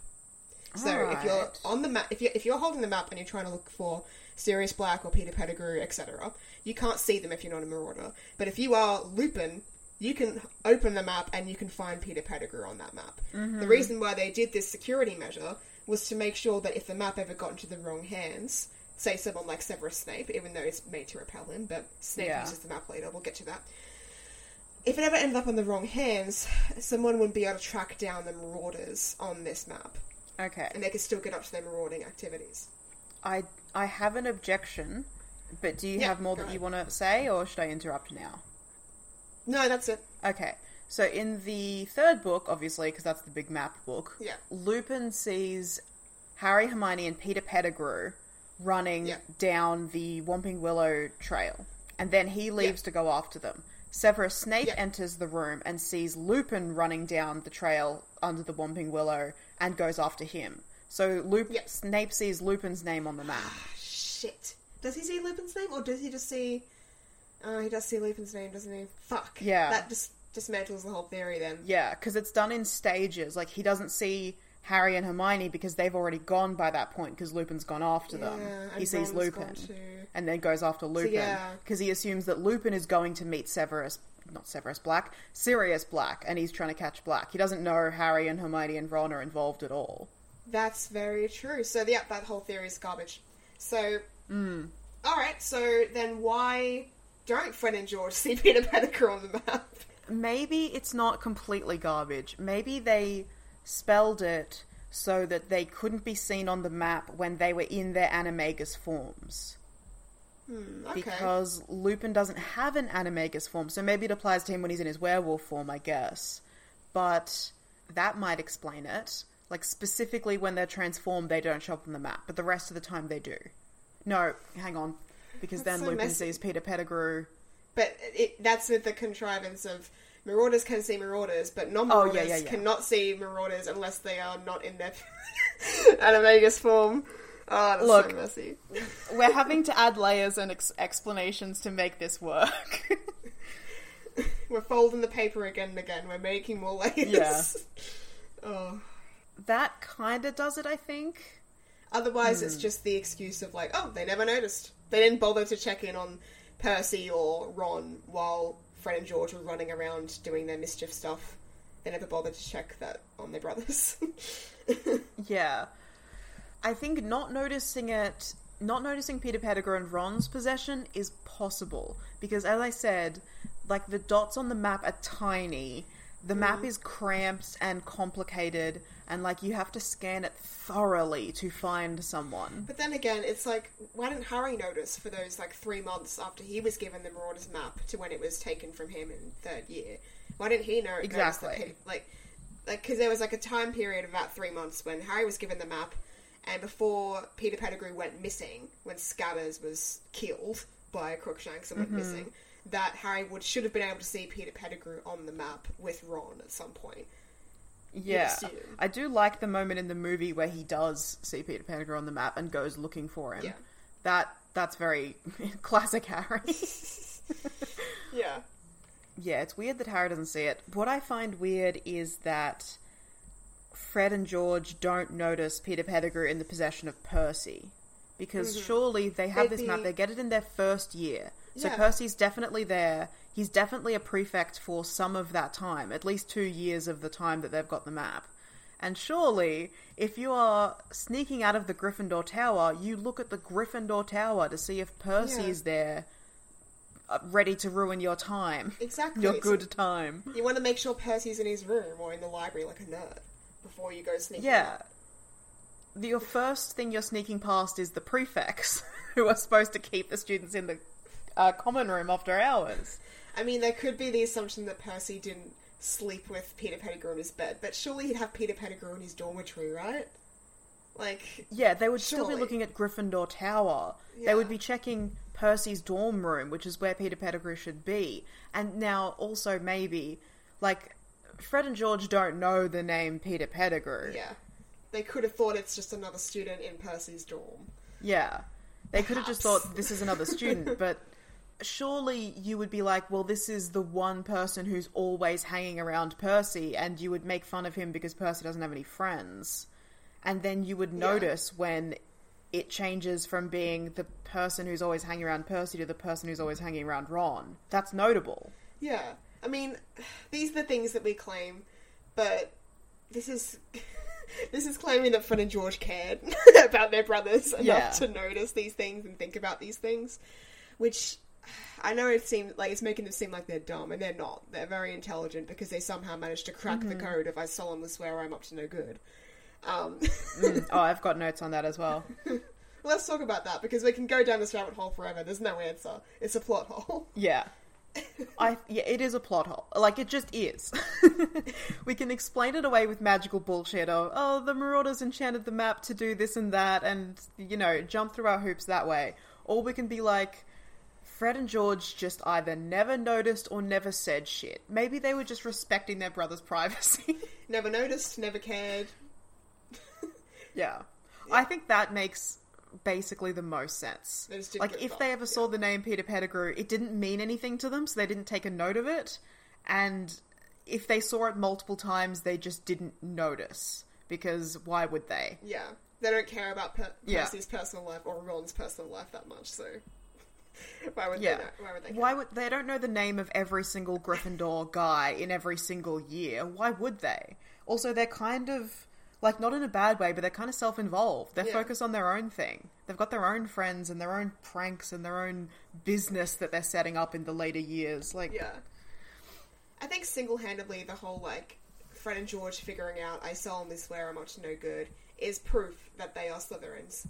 Speaker 2: So if you're on the map, if you're, if you're holding the map and you're trying to look for Sirius Black or Peter Pettigrew, etc., you can't see them if you're not a marauder. But if you are Lupin, you can open the map and you can find Peter Pettigrew on that map. The mm-hmm. reason why they did this security measure was to make sure that if the map ever got into the wrong hands, say someone like Severus Snape, even though it's made to repel him, but Snape
Speaker 1: Yeah.
Speaker 2: uses the map later, we'll get to that. If it ever ended up on the wrong hands, someone wouldn't be able to track down the marauders on this map
Speaker 1: Okay.
Speaker 2: and they could still get up to their marauding activities.
Speaker 1: I I have an objection, but do you
Speaker 2: Yeah,
Speaker 1: have more that you want to say, or should I interrupt now?
Speaker 2: No, that's it.
Speaker 1: Okay. So in the third book, obviously, because that's the big map book,
Speaker 2: Yeah.
Speaker 1: Lupin sees Harry, Hermione, and Peter Pettigrew running
Speaker 2: Yeah.
Speaker 1: down the Whomping Willow trail, and then he leaves
Speaker 2: Yeah.
Speaker 1: to go after them. Severus Snape
Speaker 2: Yeah.
Speaker 1: enters the room and sees Lupin running down the trail under the Whomping Willow and goes after him. So Lup-. Snape sees Lupin's name on the map.
Speaker 2: Ah, shit. Does he see Lupin's name, or does he just see? Oh, he does see Lupin's name, doesn't he? Fuck.
Speaker 1: Yeah.
Speaker 2: That just dismantles the whole theory. Then.
Speaker 1: Yeah, because it's done in stages. Like he doesn't see Harry and Hermione because they've already gone by that point because Lupin's gone after them.
Speaker 2: Yeah,
Speaker 1: he sees
Speaker 2: Ron's
Speaker 1: Lupin and then goes after Lupin
Speaker 2: yeah.
Speaker 1: because he assumes that Lupin is going to meet Severus, not Severus Black, Sirius Black, and he's trying to catch Black. He doesn't know Harry and Hermione and Ron are involved at all.
Speaker 2: That's very true. So yeah, that whole theory is garbage. So,
Speaker 1: Hmm.
Speaker 2: all right. So then, why don't Fred and George [LAUGHS] see Peter Pettigrew on the map?
Speaker 1: Maybe it's not completely garbage. Maybe they spelled it so that they couldn't be seen on the map when they were in their animagus forms.
Speaker 2: Hmm, okay.
Speaker 1: because Lupin doesn't have an animagus form, so maybe it applies to him when he's in his werewolf form, I guess. But that might explain it. Like specifically when they're transformed, they don't show up on the map, but the rest of the time they do. No, hang on, because
Speaker 2: That's
Speaker 1: then
Speaker 2: so
Speaker 1: Lupin
Speaker 2: messy.
Speaker 1: sees Peter Pettigrew.
Speaker 2: But it, that's with the contrivance of marauders can see marauders, but non-marauders
Speaker 1: Oh, yeah, yeah, yeah.
Speaker 2: cannot see marauders unless they are not in their [LAUGHS] animagus form. Oh, that's
Speaker 1: Look.
Speaker 2: so messy.
Speaker 1: We're having to add layers and ex- explanations to make this work. [LAUGHS]
Speaker 2: We're folding the paper again and again. We're making more layers.
Speaker 1: Yeah. [LAUGHS]
Speaker 2: oh.
Speaker 1: that kind of does it, I think.
Speaker 2: Otherwise,
Speaker 1: Hmm.
Speaker 2: it's just the excuse of like, oh, they never noticed. They didn't bother to check in on Percy or Ron while Fred and George were running around doing their mischief stuff. They never bothered to check that on their brothers. [LAUGHS]
Speaker 1: Yeah. I think not noticing it, not noticing Peter Pettigrew and Ron's possession is possible. Because as I said, like the dots on the map are tiny. The map is cramped and complicated, and like you have to scan it thoroughly to find someone.
Speaker 2: but then again, it's like, why didn't Harry notice for those like three months after he was given the Marauders map to when it was taken from him in third year? Why didn't he know?
Speaker 1: Exactly.
Speaker 2: Like, like because there was like a time period of about three months when Harry was given the map, and before Peter Pettigrew went missing, when Scabbers was killed by Crookshanks and went
Speaker 1: Mm-hmm.
Speaker 2: missing, that Harry would should have been able to see Peter Pettigrew on the map with Ron at some point.
Speaker 1: Yeah. I do like the moment in the movie where he does see Peter Pettigrew on the map and goes looking for him.
Speaker 2: Yeah.
Speaker 1: That that's very [LAUGHS] classic Harry. [LAUGHS]
Speaker 2: Yeah.
Speaker 1: Yeah, it's weird that Harry doesn't see it. What I find weird is that Fred and George don't notice Peter Pettigrew in the possession of Percy. Because surely they have
Speaker 2: Mm-hmm. They'd
Speaker 1: this map,
Speaker 2: be-
Speaker 1: they get it in their first year. So
Speaker 2: Yeah.
Speaker 1: Percy's definitely there. He's definitely a prefect for some of that time, at least two years of the time that they've got the map. And surely, if you are sneaking out of the Gryffindor Tower, you look at the Gryffindor Tower to see if Percy
Speaker 2: Yeah.
Speaker 1: is there, uh, ready to ruin your time.
Speaker 2: Exactly.
Speaker 1: Your good time.
Speaker 2: You want to make sure Percy's in his room or in the library like a nerd before you go sneaking.
Speaker 1: Yeah.
Speaker 2: out.
Speaker 1: Your first thing you're sneaking past is the prefects, [LAUGHS] who are supposed to keep the students in the uh, common room after hours.
Speaker 2: I mean, there could be the assumption that Percy didn't sleep with Peter Pettigrew in his bed, but surely he'd have Peter Pettigrew in his dormitory, right? Like,
Speaker 1: Yeah, they would still be looking at Gryffindor Tower.
Speaker 2: Yeah.
Speaker 1: They would be checking Percy's dorm room, which is where Peter Pettigrew should be. And now also maybe like Fred and George don't know the name Peter Pettigrew.
Speaker 2: yeah. They could have thought it's just another student in Percy's dorm.
Speaker 1: Yeah. They could have just thought this is another student, [LAUGHS] but surely you would be like, well, this is the one person who's always hanging around Percy, and you would make fun of him because Percy doesn't have any friends. And then you would notice when it changes from being the person who's always hanging around Percy to the person who's always hanging around Ron. That's notable.
Speaker 2: Yeah. I mean, these are the things that we claim, but this is [LAUGHS] this is claiming that Fred and George cared [LAUGHS] about their brothers enough
Speaker 1: Yeah.
Speaker 2: to notice these things and think about these things, which I know it seems like it's making them seem like they're dumb, and they're not. They're very intelligent because they somehow managed to crack the code of "I solemnly swear I'm up to no good." Um, [LAUGHS]
Speaker 1: oh, I've got notes on that as [LAUGHS] well.
Speaker 2: let's talk about that because we can go down this rabbit hole forever. There's no answer. It's a plot hole. [LAUGHS]
Speaker 1: Yeah. I yeah, it is a plot hole. Like it just is. we can explain it away with magical bullshit of oh the Marauders enchanted the map to do this and that and you know, jump through our hoops that way. Or we can be like Fred and George just either never noticed or never said shit. Maybe they were just respecting their brother's [LAUGHS] privacy.
Speaker 2: Never noticed. Never cared. [LAUGHS]
Speaker 1: yeah. I think that makes basically the most sense.
Speaker 2: They just didn't
Speaker 1: Like if they ever saw the name Peter Pettigrew, it didn't mean anything to them, so they didn't take a note of it. And if they saw it multiple times, they just didn't notice because why would they?
Speaker 2: Yeah, they don't care about per-
Speaker 1: Yeah.
Speaker 2: Percy's personal life or Ron's personal life that much. So why would
Speaker 1: Yeah.
Speaker 2: they? Know? Why would they? Care?
Speaker 1: Why would they don't know the name of every single Gryffindor guy in every single year? Why would they? Also, they're kind of like not in a bad way, but they're kind of self-involved. They're
Speaker 2: Yeah.
Speaker 1: focused on their own thing. They've got their own friends and their own pranks and their own business that they're setting up in the later years. Like,
Speaker 2: Yeah, I think single-handedly the whole like Fred and George figuring out "I solemnly swear I'm up to no good" is proof that they are Slytherins.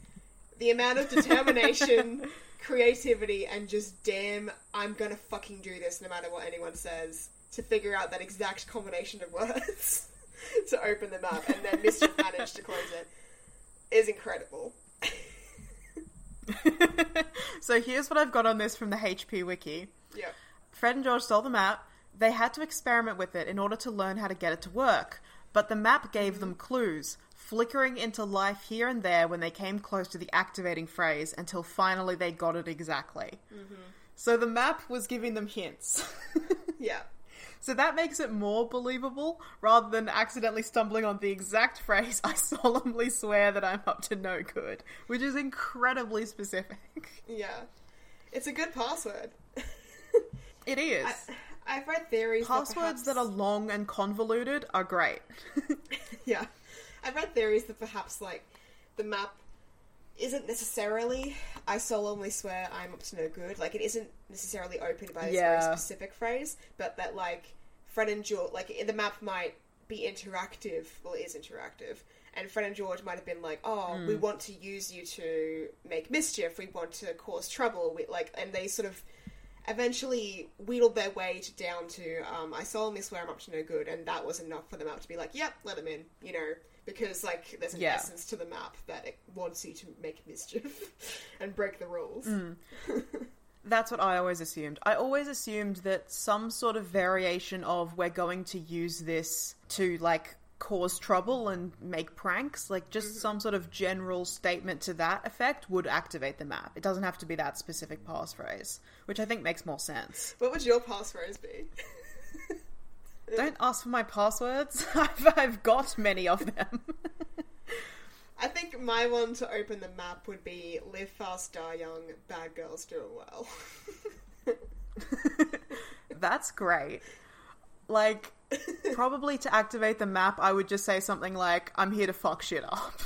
Speaker 2: The amount of determination, [LAUGHS] creativity, and just damn, I'm gonna fucking do this no matter what anyone says to figure out that exact combination of words [LAUGHS] to open them up and then Mischief [LAUGHS] managed to close it is incredible.
Speaker 1: so here's what I've got on this from the HP wiki.
Speaker 2: Yeah.
Speaker 1: Fred and George stole the map. They had to experiment with it in order to learn how to get it to work. But the map gave mm-hmm. them clues, flickering into life here and there when they came close to the activating phrase until finally they got it exactly. Mm-hmm. So the map was giving them hints. [LAUGHS]
Speaker 2: Yeah.
Speaker 1: so that makes it more believable rather than accidentally stumbling on the exact phrase, I solemnly swear that I'm up to no good, which is incredibly specific.
Speaker 2: Yeah. It's a good password. [LAUGHS]
Speaker 1: It is.
Speaker 2: I, I've read theories
Speaker 1: Passwords that,
Speaker 2: that,
Speaker 1: are long and convoluted are great. [LAUGHS]
Speaker 2: Yeah. I've read theories that perhaps, like, the map isn't necessarily, I solemnly swear I'm up to no good. Like, it isn't necessarily opened by this
Speaker 1: Yeah.
Speaker 2: very specific phrase, but that, like, Fred and George, like, the map might be interactive. Well, it is interactive. And Fred and George might have been like, oh,
Speaker 1: Hmm.
Speaker 2: we want to use you to make mischief. We want to cause trouble. We, like, and they sort of eventually wheedled their way to, down to um, I solemnly swear I'm up to no good, and that was enough for the map to be like, yep, let them in, you know, because like there's an
Speaker 1: Yeah.
Speaker 2: essence to the map that it wants you to make mischief [LAUGHS] and break the rules.
Speaker 1: Mm. [LAUGHS] That's what I always assumed. I always assumed that some sort of variation of we're going to use this to like cause trouble and make pranks, like just some sort of general statement to that effect would activate the map. It doesn't have to be that specific passphrase, which I think makes more sense.
Speaker 2: What would your passphrase be? [LAUGHS]
Speaker 1: Don't ask for my passwords. [LAUGHS] I've, I've got many of them. [LAUGHS]
Speaker 2: I think my one to open the map would be live fast, die young, bad girls do it well. [LAUGHS]
Speaker 1: That's great. Like, probably to activate the map, I would just say something like, I'm here to fuck shit up.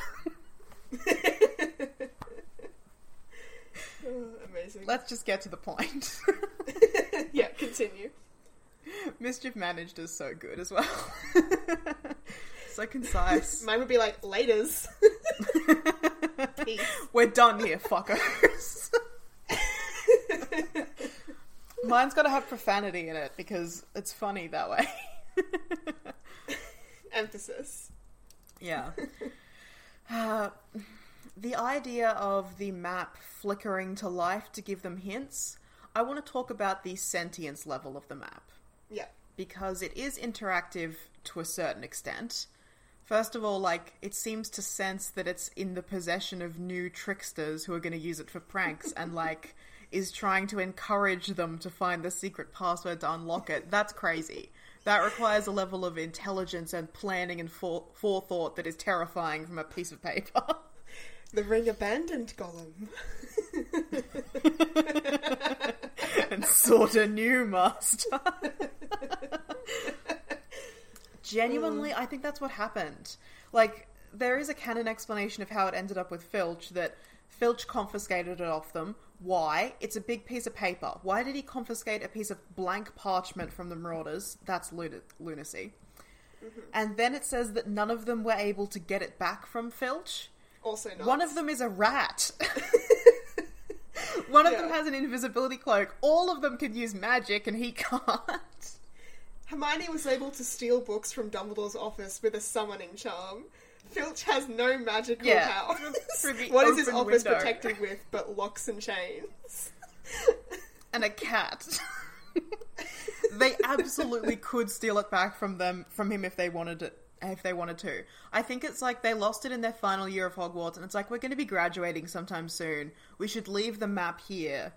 Speaker 2: Oh, amazing.
Speaker 1: Let's just get to the point.
Speaker 2: yeah, continue. [LAUGHS]
Speaker 1: Mischief managed is so good as well. [LAUGHS] so concise. [LAUGHS]
Speaker 2: Mine would be like laters.
Speaker 1: We're done here, fuckers. Mine's got to have profanity in it because it's funny that way.
Speaker 2: Emphasis.
Speaker 1: Yeah. Uh, the idea of the map flickering to life to give them hints, I want to talk about the sentience level of the map
Speaker 2: Yeah.
Speaker 1: because it is interactive to a certain extent. First of all, like, it seems to sense that it's in the possession of new tricksters who are going to use it for pranks and, like, is trying to encourage them to find the secret password to unlock it. That's crazy. That requires a level of intelligence and planning and fore- forethought that is terrifying from a piece of paper.
Speaker 2: The ring abandoned Gollum. [LAUGHS] [LAUGHS]
Speaker 1: and sought a new master. [LAUGHS] Genuinely, I think that's what happened. Like, there is a canon explanation of how it ended up with Filch that Filch confiscated it off them. Why? It's a big piece of paper. Why did he confiscate a piece of blank parchment from the Marauders? That's luna- lunacy. Mm-hmm. And then it says that none of them were able to get it back from Filch.
Speaker 2: Also not.
Speaker 1: One of them is a rat. [LAUGHS] [LAUGHS] One of them has an invisibility cloak. All of them can use magic, and he [LAUGHS] can't.
Speaker 2: Hermione was able to steal books from Dumbledore's office with a summoning charm. Filch has no magical
Speaker 1: Yeah,
Speaker 2: powers. [LAUGHS] what is his office
Speaker 1: window.
Speaker 2: protected with but locks and chains?
Speaker 1: And a cat. they absolutely could steal it back from them from him if they wanted it. If they wanted to, I think it's like they lost it in their final year of Hogwarts, and it's like we're going to be graduating sometime soon. We should leave the map here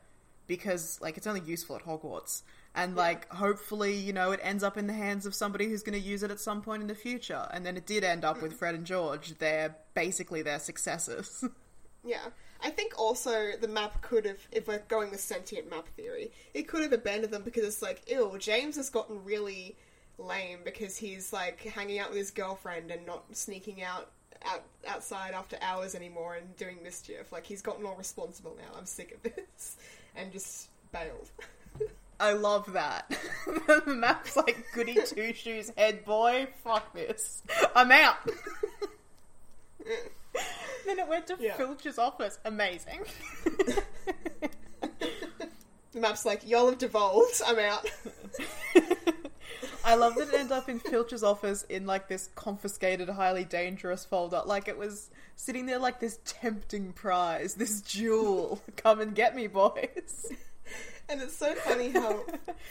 Speaker 1: because, like, it's only useful at Hogwarts, and like, hopefully, you know, it ends up in the hands of somebody who's going to use it at some point in the future. And then it did end up with Fred and George. They're basically their successors. [LAUGHS]
Speaker 2: Yeah. I think also the map could have, if we're going with sentient map theory, it could have abandoned them because it's like, ew, James has gotten really lame because he's like hanging out with his girlfriend and not sneaking out, out outside after hours anymore and doing mischief. Like he's gotten all responsible now. I'm sick of this, [LAUGHS] and just bailed.
Speaker 1: I love that. [LAUGHS] the map's like goody two shoes head boy. Fuck this. I'm out. [LAUGHS] then it went to
Speaker 2: Yeah.
Speaker 1: Filch's office. Amazing.
Speaker 2: The map's like, y'all have devolved. I'm out.
Speaker 1: I love that it ended up in Filch's office in like this confiscated, highly dangerous folder. Like it was sitting there like this tempting prize, this jewel. [LAUGHS] Come and get me, boys.
Speaker 2: And it's so funny how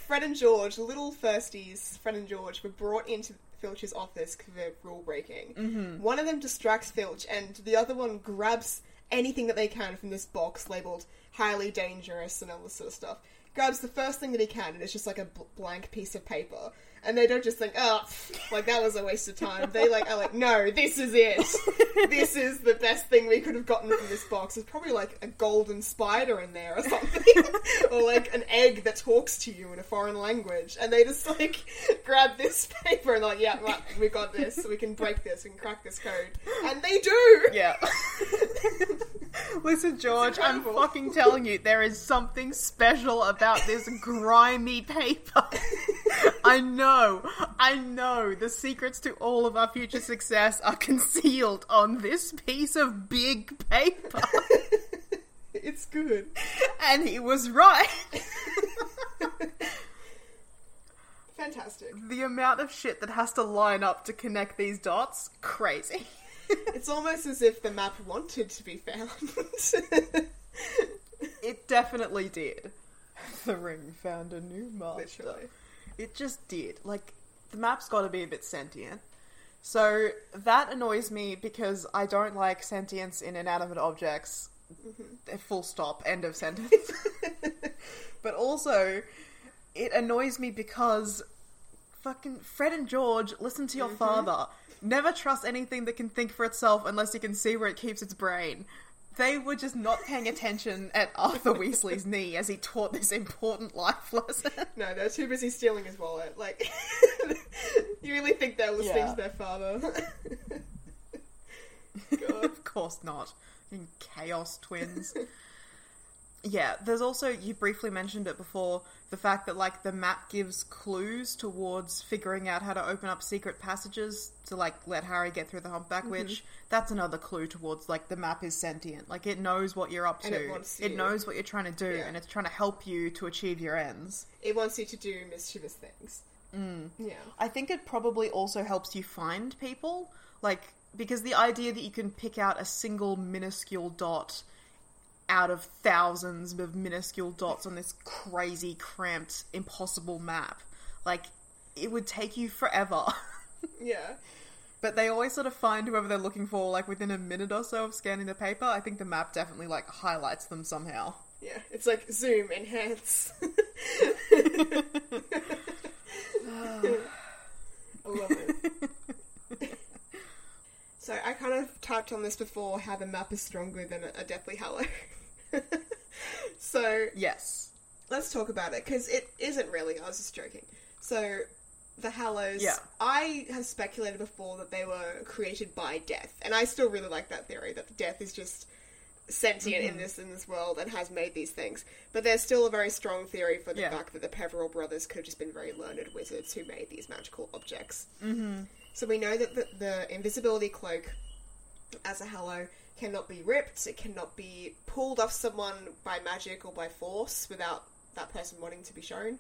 Speaker 2: Fred and George, little firsties, Fred and George, were brought into Filch's office for rule breaking. Mm-hmm. One of them distracts Filch, and the other one grabs anything that they can from this box labeled highly dangerous and all this sort of stuff. Grabs the first thing that he can, and it's just like a bl- blank piece of paper. And they don't just think, oh, like that was a waste of time. They like are like, no, this is it. this is the best thing we could have gotten from this box. There's probably like a golden spider in there or something, [LAUGHS] or like an egg that talks to you in a foreign language. And they just like grab this paper and like, yeah, right, we got this. We can break this. We can crack this code. And they do.
Speaker 1: Yeah. [LAUGHS] [LAUGHS] Listen, George, I'm fucking telling you, there is something special about this grimy paper. [LAUGHS] I know, I know, the secrets to all of our future success are concealed on this piece of big paper. [LAUGHS]
Speaker 2: It's good.
Speaker 1: And he was right.
Speaker 2: Fantastic.
Speaker 1: the amount of shit that has to line up to connect these dots, crazy.
Speaker 2: It's almost as if the map wanted to be found. [LAUGHS]
Speaker 1: It definitely did. The ring found a new master.
Speaker 2: Literally.
Speaker 1: It just did. Like, the map's got to be a bit sentient. So, that annoys me because I don't like sentience in inanimate objects.
Speaker 2: Mm-hmm.
Speaker 1: Full stop. End of sentence. [LAUGHS] but also, it annoys me because fucking Fred and George listen to your
Speaker 2: Mm-hmm.
Speaker 1: father. Never trust anything that can think for itself unless you can see where it keeps its brain. They were just not paying attention at Arthur Weasley's knee as he taught this important life lesson. [LAUGHS]
Speaker 2: No, they're too busy stealing his wallet. Like, [LAUGHS] you really think they're listening
Speaker 1: Yeah.
Speaker 2: to their father? [LAUGHS]
Speaker 1: Of course not. Fucking Chaos twins. Yeah, there's also you briefly mentioned it before the fact that like the map gives clues towards figuring out how to open up secret passages to like let Harry get through the Humpback
Speaker 2: Mm-hmm.
Speaker 1: Witch. That's another clue towards like the map is sentient. Like it knows what you're up to And
Speaker 2: it wants you.
Speaker 1: it knows what you're trying to do
Speaker 2: Yeah.
Speaker 1: and it's trying to help you to achieve your ends.
Speaker 2: It wants you to do mischievous things. Mm. Yeah.
Speaker 1: I think it probably also helps you find people, like because the idea that you can pick out a single minuscule dot out of thousands of minuscule dots on this crazy, cramped, impossible map, like it would take you forever. [LAUGHS]
Speaker 2: Yeah.
Speaker 1: but they always sort of find whoever they're looking for, like within a minute or so of scanning the paper. I think the map definitely like highlights them somehow.
Speaker 2: Yeah. It's like zoom, enhance. [LAUGHS] [SIGHS] I love it. [LAUGHS] so I kind of touched on this before how the map is stronger than a, a Deathly Hallow. [LAUGHS] so
Speaker 1: Yes.
Speaker 2: let's talk about it because it isn't really. I was just joking. So the Hallows.
Speaker 1: Yeah.
Speaker 2: I have speculated before that they were created by death, and I still really like that theory that death is just sentient
Speaker 1: Mm-hmm.
Speaker 2: in this in this world and has made these things. But there's still a very strong theory for the
Speaker 1: Yeah.
Speaker 2: fact that the Peverell brothers could have just been very learned wizards who made these magical objects. Mm-hmm. So we know that the, the invisibility cloak, as a Hallow, cannot be ripped. It cannot be pulled off someone by magic or by force without that person wanting to be shown.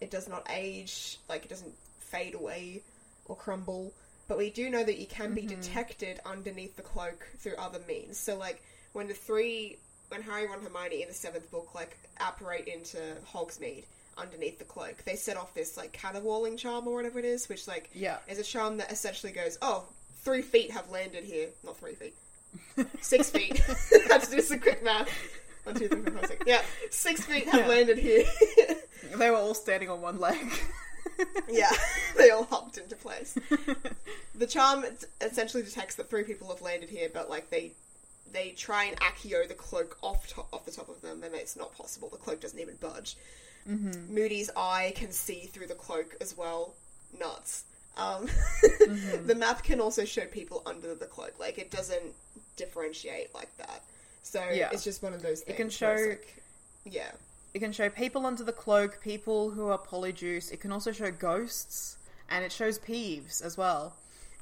Speaker 2: It does not age, like it doesn't fade away or crumble. But we do know that you can be mm-hmm. detected underneath the cloak through other means. So, like when the three, when Harry, Ron, Hermione in the seventh book, like apparate into Hogsmeade underneath the cloak, they set off this like caterwauling charm or whatever it is, which like
Speaker 1: Yeah.
Speaker 2: is a charm that essentially goes, oh, three feet have landed here. Not three feet. Six feet. I have to do some quick math. One, two, three, four, five, six. Yeah, six feet have
Speaker 1: Yeah.
Speaker 2: landed here. [LAUGHS]
Speaker 1: They were all standing on one leg. [LAUGHS]
Speaker 2: yeah, they all hopped into place. The charm essentially detects that three people have landed here, but like they they try and accio the cloak off top, off the top of them, and it's not possible. The cloak doesn't even budge. Moody's eye can see through the cloak as well. Nuts. Um, [LAUGHS] The map can also show people under the cloak. Like it doesn't differentiate like that. So
Speaker 1: Yeah.
Speaker 2: it's just one of those things.
Speaker 1: can show-
Speaker 2: like- yeah.
Speaker 1: It can show people under the cloak, people who are polyjuice. It can also show ghosts, and it shows Peeves as well.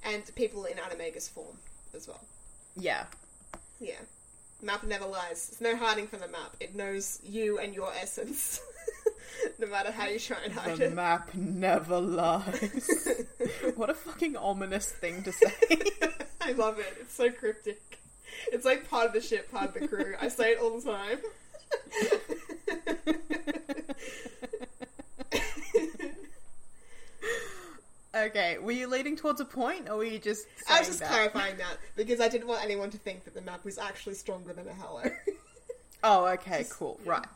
Speaker 2: And people in Animagus form as well.
Speaker 1: Yeah.
Speaker 2: Yeah. Map never lies. There's no hiding from the map. It knows you and your essence. [LAUGHS] [LAUGHS] no matter how you try and hide
Speaker 1: The
Speaker 2: it.
Speaker 1: The map never lies. [LAUGHS] what a fucking ominous thing to say. [LAUGHS]
Speaker 2: I love it. It's so cryptic. It's like part of the ship, part of the crew. I say it all the time.
Speaker 1: okay, were you leading towards a point, or were you just
Speaker 2: I was just
Speaker 1: that?
Speaker 2: clarifying that because I didn't want anyone to think that the map was actually stronger than a Hallow.
Speaker 1: Oh, okay,
Speaker 2: Just-
Speaker 1: cool.
Speaker 2: yeah.
Speaker 1: Right.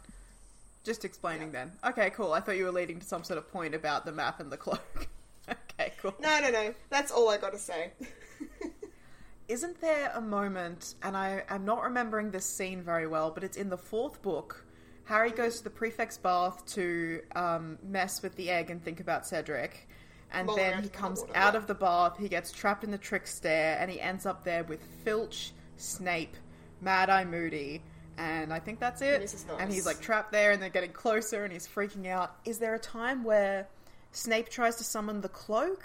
Speaker 1: Just explaining then. Okay, cool. I thought you were leading to some sort of point about the map and the cloak. [LAUGHS] okay, cool.
Speaker 2: no, no, no. That's all I gotta say. [LAUGHS]
Speaker 1: Isn't there a moment, and I am not remembering this scene very well, but it's in the fourth book. Harry goes to the prefect's bath to um, mess with the egg and think about Cedric. And then he comes
Speaker 2: water,
Speaker 1: out
Speaker 2: yeah.
Speaker 1: of the bath, he gets trapped in the trick stair, and he ends up there with Filch, Snape, Mad Eye Moody, and I think that's it.
Speaker 2: Mrs.
Speaker 1: And he's like trapped there, and they're getting closer, and he's freaking out. Is there a time where Snape tries to summon the cloak?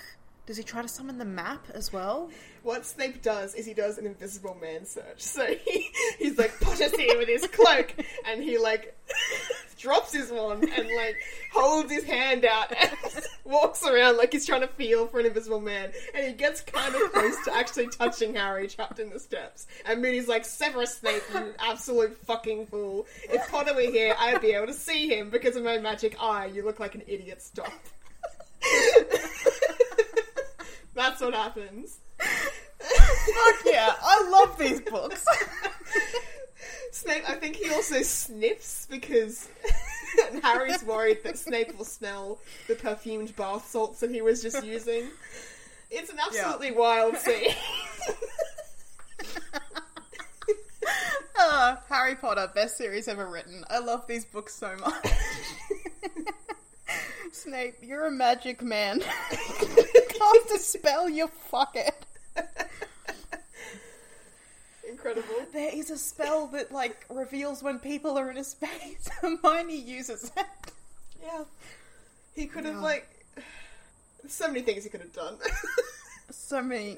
Speaker 1: Does he try to summon the map as well?
Speaker 2: What Snape does is he does an invisible man search. So he, he's like Potter's here with his cloak, and he like [LAUGHS] drops his wand and like holds his hand out and [LAUGHS] walks around like he's trying to feel for an invisible man. And he gets kind of close to actually touching Harry trapped in the steps. And Moody's like, Severus Snape, you absolute fucking fool. If Potter were here, I'd be able to see him because of my magic eye. You look like an idiot. Stop. [LAUGHS] That's what happens.
Speaker 1: Fuck [LAUGHS] yeah, I love these books. [LAUGHS]
Speaker 2: Snape, I think he also sniffs because [LAUGHS] Harry's worried that Snape will smell the perfumed bath salts that he was just using. It's an absolutely wild scene.
Speaker 1: Uh, Harry Potter, best series ever written. I love these books so much. Snape, you're a magic man. [LAUGHS] Cast a spell, you fuck it.
Speaker 2: Incredible. incredible.
Speaker 1: There is a spell that like reveals when people are in a space. [LAUGHS] Hermione uses it.
Speaker 2: Yeah. He could have
Speaker 1: Yeah.
Speaker 2: like so many things he could have done. [LAUGHS]
Speaker 1: So many.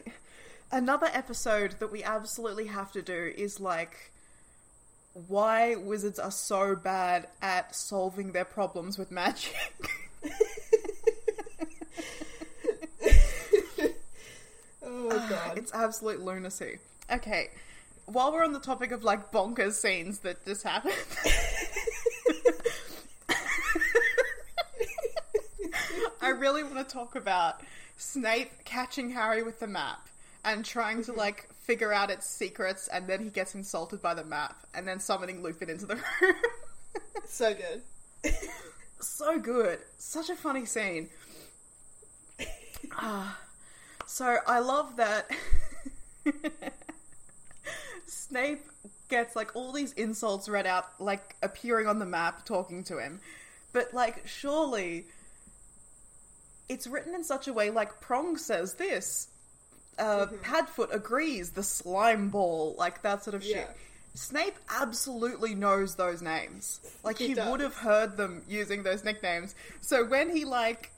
Speaker 1: Another episode that we absolutely have to do is like why wizards are so bad at solving their problems with magic. [LAUGHS]
Speaker 2: oh ah, god.
Speaker 1: It's absolute lunacy. Okay, while we're on the topic of like bonkers scenes that just happened. [LAUGHS] I really want to talk about Snape catching Harry with the map and trying to mm-hmm. like figure out its secrets, and then he gets insulted by the map, and then summoning Lupin into the [LAUGHS] room.
Speaker 2: so good.
Speaker 1: So good. Such a funny scene. Ah, so I love that [LAUGHS] Snape gets like all these insults read out, like appearing on the map, talking to him. But like, surely it's written in such a way like Prong says this. Uh, Padfoot agrees, the slime ball, like that sort of shit. Snape absolutely knows those names. Like
Speaker 2: He
Speaker 1: he, would have heard them using those nicknames. So when he like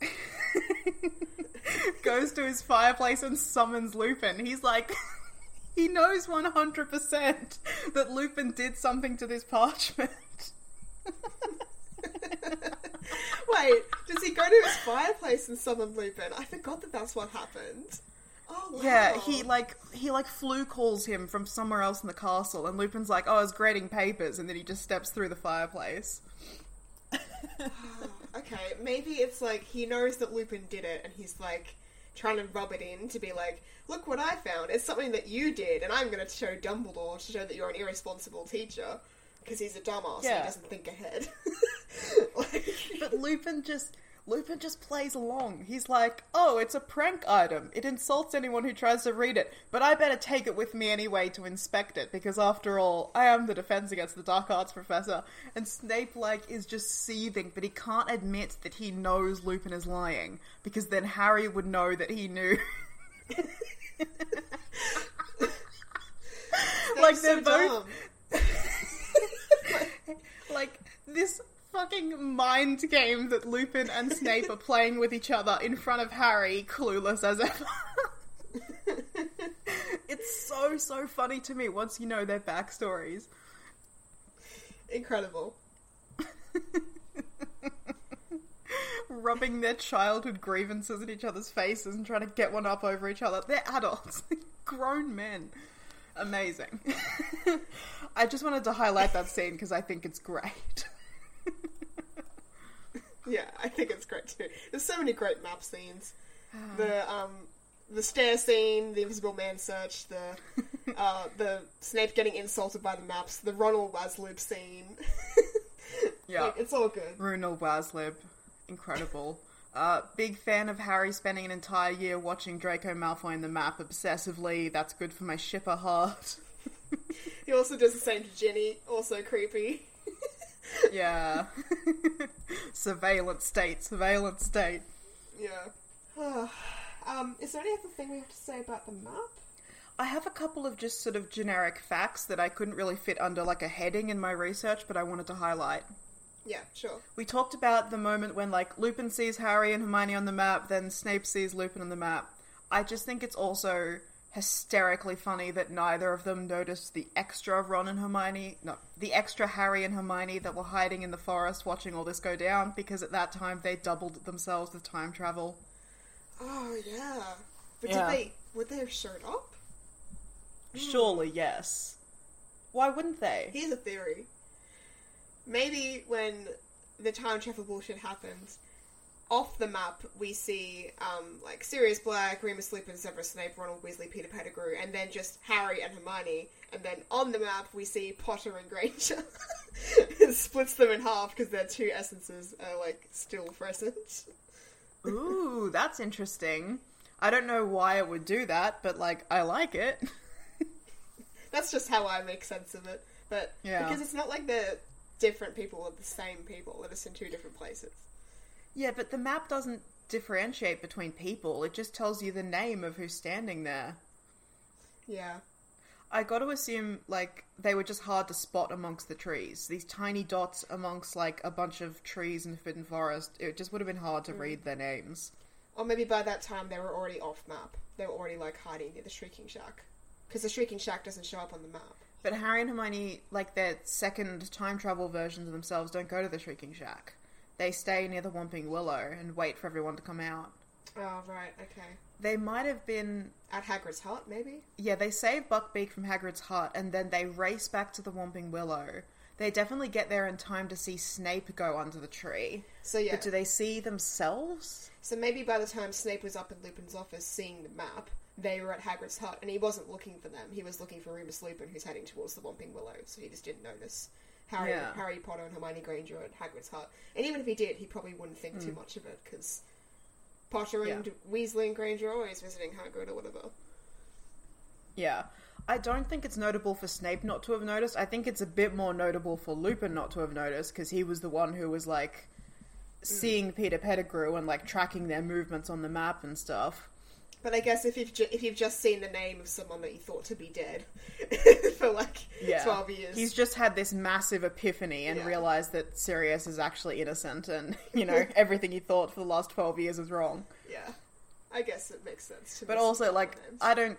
Speaker 1: [LAUGHS] goes to his fireplace and summons Lupin, he's like [LAUGHS] he knows 100% that Lupin did something to this parchment. [LAUGHS]
Speaker 2: Wait, does he go to his fireplace and summon Lupin? I forgot that that's what happened. Oh wow.
Speaker 1: Yeah, he like he like floo calls him from somewhere else in the castle, and Lupin's like, "Oh, I was grading papers," and then he just steps through the fireplace. [SIGHS]
Speaker 2: Okay, maybe it's like he knows that Lupin did it, and he's like trying to rub it in to be like, "Look what I found! It's something that you did, and I'm going to show Dumbledore to show that you're an irresponsible teacher." Because he's a dumbass, and
Speaker 1: Yeah.
Speaker 2: he doesn't think ahead. like, [LAUGHS]
Speaker 1: But Lupin just Lupin just plays along. He's like, "Oh, it's a prank item. It insults anyone who tries to read it, but I better take it with me anyway to inspect it because after all, I am the defense against the dark arts professor." And Snape like is just seething, but he can't admit that he knows Lupin is lying because then Harry would know that he knew. [LAUGHS] like they're both
Speaker 2: dumb. [LAUGHS]
Speaker 1: like this fucking mind game that Lupin and Snape are playing with each other in front of Harry, clueless as ever. [LAUGHS] it's so so funny to me once you know their backstories.
Speaker 2: Incredible. [LAUGHS]
Speaker 1: Rubbing their childhood grievances in each other's faces and trying to get one up over each other. They're adults, [LAUGHS] grown men. Amazing. I just wanted to highlight that scene because I think it's great.
Speaker 2: Yeah, I think it's great too. There's so many great map scenes.
Speaker 1: Ah.
Speaker 2: The um, the stair scene, the Invisible Man search, the [LAUGHS] uh, the Snape getting insulted by the maps, the Ronald Wasloop scene. [LAUGHS]
Speaker 1: Yeah.
Speaker 2: Like, it's all good.
Speaker 1: Ronald Waslib, incredible. Uh, big fan of Harry spending an entire year watching Draco Malfoy in the map obsessively. That's good for my shipper heart. [LAUGHS]
Speaker 2: He also does the same to Ginny, also creepy.
Speaker 1: Yeah. [LAUGHS] surveillance state, surveillance state.
Speaker 2: Yeah. [SIGHS] um, is there any other thing we have to say about the map?
Speaker 1: I have a couple of just sort of generic facts that I couldn't really fit under like a heading in my research, but I wanted to highlight.
Speaker 2: Yeah, sure.
Speaker 1: We talked about the moment when like Lupin sees Harry and Hermione on the map, then Snape sees Lupin on the map. I just think it's also hysterically funny that neither of them noticed the extra Ron and Hermione, no, the extra Harry and Hermione that were hiding in the forest watching all this go down because at that time they doubled themselves with time travel.
Speaker 2: Oh yeah. But
Speaker 1: Yeah.
Speaker 2: did they would they have showed up?
Speaker 1: Surely, yes. Why wouldn't they?
Speaker 2: Here's a theory. Maybe when the time travel bullshit happens, off the map we see um, like Sirius Black, Remus Lupin, Severus Snape, Ronald Weasley, Peter Pettigrew, and then just Harry and Hermione. And then on the map we see Potter and Granger. [LAUGHS] it splits them in half because their two essences are like still present.
Speaker 1: Ooh, that's interesting. I don't know why it would do that, but like, I like it. [LAUGHS]
Speaker 2: That's just how I make sense of it. But
Speaker 1: Yeah.
Speaker 2: because it's not like they're different people or the same people, they're just in two different places.
Speaker 1: Yeah, but the map doesn't differentiate between people. It just tells you the name of who's standing there.
Speaker 2: Yeah.
Speaker 1: I got to assume like they were just hard to spot amongst the trees. These tiny dots amongst like a bunch of trees in the Forbidden Forest. It just would have been hard to mm. read their names.
Speaker 2: Or maybe by that time they were already off map. They were already like hiding near the Shrieking Shack. Because the Shrieking Shack doesn't show up on the map.
Speaker 1: But Harry and Hermione, like their second time travel versions of themselves, don't go to the Shrieking Shack. They stay near the Whomping Willow and wait for everyone to come out.
Speaker 2: Oh, right, okay.
Speaker 1: They might have been
Speaker 2: At Hagrid's hut, maybe?
Speaker 1: Yeah, they save Buckbeak from Hagrid's hut and then they race back to the Whomping Willow. They definitely get there in time to see Snape go under the tree.
Speaker 2: So yeah.
Speaker 1: But do they see themselves?
Speaker 2: So maybe by the time Snape was up in Lupin's office seeing the map, they were at Hagrid's hut, and he wasn't looking for them. He was looking for Remus Lupin, who's heading towards the Whomping Willow, so he just didn't notice Harry,
Speaker 1: Yeah.
Speaker 2: Harry Potter and Hermione Granger at Hagrid's hut. And even if he did, he probably wouldn't think too mm. much of it, because Potter and Weasley and Granger are always visiting Hagrid or whatever.
Speaker 1: Yeah. I don't think it's notable for Snape not to have noticed. I think it's a bit more notable for Lupin not to have noticed because he was the one who was like mm. seeing Peter Pettigrew and like tracking their movements on the map and stuff.
Speaker 2: But I guess if you've ju- if you've just seen the name of someone that you thought to be dead [LAUGHS] for like
Speaker 1: Yeah.
Speaker 2: twelve years,
Speaker 1: He's just had this massive epiphany and
Speaker 2: Yeah.
Speaker 1: realized that Sirius is actually innocent and, [LAUGHS] you know, [LAUGHS] everything he thought for the last 12 years is wrong.
Speaker 2: yeah, I guess it makes sense. To
Speaker 1: But also, like,
Speaker 2: names.
Speaker 1: I don't.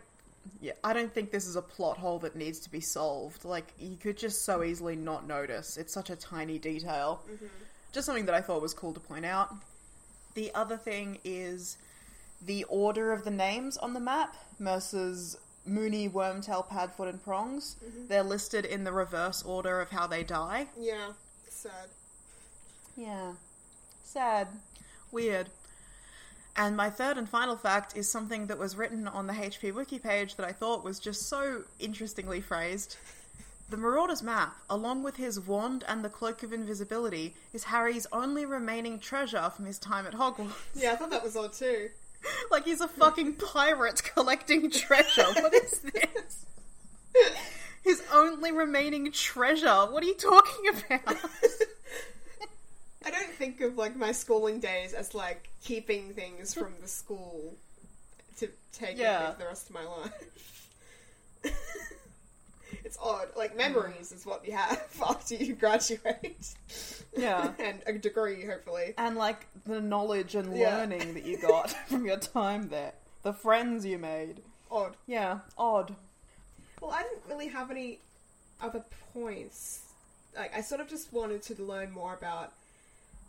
Speaker 1: Yeah, I don't think this is a plot hole that needs to be solved. Like, you could just so easily not notice. It's such a tiny detail. Mm-hmm. Just something that I thought was cool to point out. The other thing is the order of the names on the map. Messrs Moony, Wormtail, Padfoot, and Prongs. Mm-hmm. They're listed in the reverse order of how they die.
Speaker 2: yeah, sad.
Speaker 1: Yeah. Sad. Weird. And my third and final fact is something that was written on the HP Wiki page that I thought was just so interestingly phrased. The Marauder's map, along with his wand and the Cloak of Invisibility, is Harry's only remaining treasure from his time at Hogwarts.
Speaker 2: Yeah, I thought that was odd too. [LAUGHS]
Speaker 1: like he's a fucking pirate collecting treasure. What is this? His only remaining treasure. What are you talking about? [LAUGHS]
Speaker 2: I don't think of like my schooling days as like keeping things from the school to take
Speaker 1: Yeah.
Speaker 2: with the rest of my life. [LAUGHS] it's odd. Like memories is what you have [LAUGHS] after you graduate.
Speaker 1: Yeah. [LAUGHS]
Speaker 2: and a degree, hopefully.
Speaker 1: and like the knowledge and
Speaker 2: Yeah.
Speaker 1: learning that you got [LAUGHS] from your time there, the friends you made.
Speaker 2: Odd.
Speaker 1: Yeah, odd.
Speaker 2: Well, I didn't really have any other points. Like, I sort of just wanted to learn more about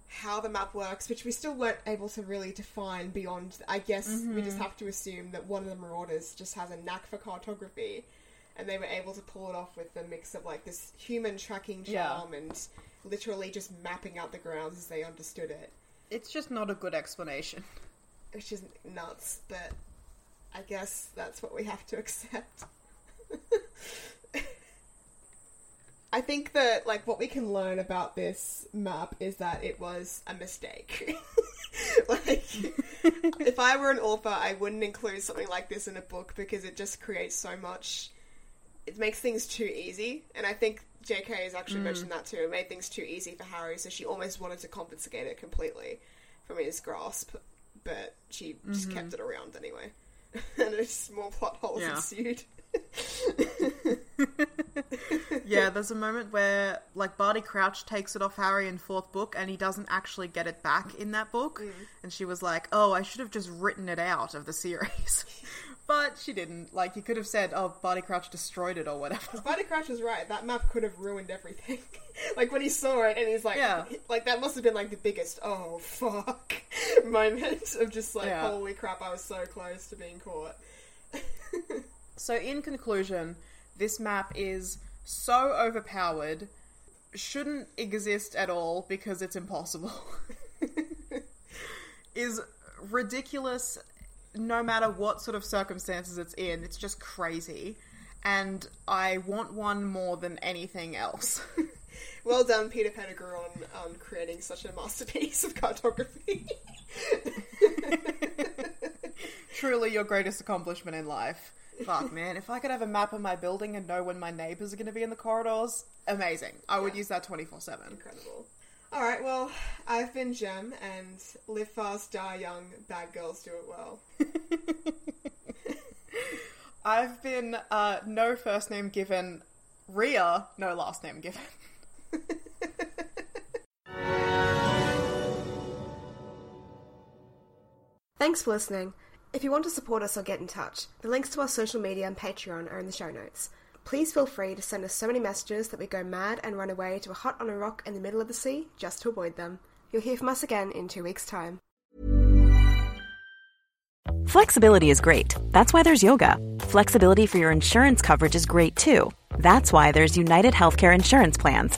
Speaker 2: how the map works, which we still weren't able to really define beyond. I guess we just mm-hmm. have to assume that one of the Marauders just has a knack for cartography, and they were able to pull it off with the mix of like this human tracking
Speaker 1: Yeah.
Speaker 2: charm and literally just mapping out the grounds as they understood it,
Speaker 1: It's just not a good explanation.
Speaker 2: which is nuts. But I guess that's what we have to [LAUGHS] accept. I think that like what we can learn about this map is that it was a mistake. [LAUGHS] like [LAUGHS] if I were an author, I wouldn't include something like this in a book because it just creates so much it makes things too easy. And I think JK has actually mm. mentioned that too. It made things too easy for Harry, so she almost wanted to confiscate it completely from his grasp, but she just kept mm-hmm. it around anyway. [LAUGHS] and a small plot holes
Speaker 1: Yeah.
Speaker 2: ensued. [LAUGHS]
Speaker 1: yeah, there's a moment where like Barty Crouch takes it off Harry in fourth book, and he doesn't actually get it back in that book. Mm. And she was like, "Oh, I should have just written it out of the series." [LAUGHS] But she didn't. Like, you could have said, "Oh, Barty Crouch destroyed it" or whatever. [LAUGHS]
Speaker 2: Barty Crouch was right. That map could have ruined everything. [LAUGHS] like when he saw it, and he's like,
Speaker 1: Yeah.
Speaker 2: like that must have been like the biggest "oh fuck" [LAUGHS] moment of just like,
Speaker 1: Yeah.
Speaker 2: holy crap, I was so close to being caught.
Speaker 1: So, in conclusion, this map is so overpowered, shouldn't exist at all because it's impossible, is ridiculous no matter what sort of circumstances it's in. It's just crazy. And I want one more than anything else. [LAUGHS]
Speaker 2: Well done, Peter Pettigrew, on on creating such a masterpiece of cartography. [LAUGHS]
Speaker 1: Truly your greatest accomplishment in life. Fuck, man. If I could have a map of my building and know when my neighbors are going to be in the corridors, amazing. I would
Speaker 2: Yeah.
Speaker 1: use that 24 7.
Speaker 2: Incredible. All right, well, I've been Jem, and live fast, die young. Bad girls do it well. [LAUGHS]
Speaker 1: I've been uh, no first name given. Ria, no last name given. [LAUGHS]
Speaker 3: Thanks for listening. If you want to support us or get in touch, the links to our social media and Patreon are in the show notes. Please feel free to send us so many messages that we go mad and run away to a hut on a rock in the middle of the sea just to avoid them. You'll hear from us again in two weeks' time.
Speaker 4: Flexibility is great. That's why there's yoga. Flexibility for your insurance coverage is great too. That's why there's United Healthcare Insurance Plans.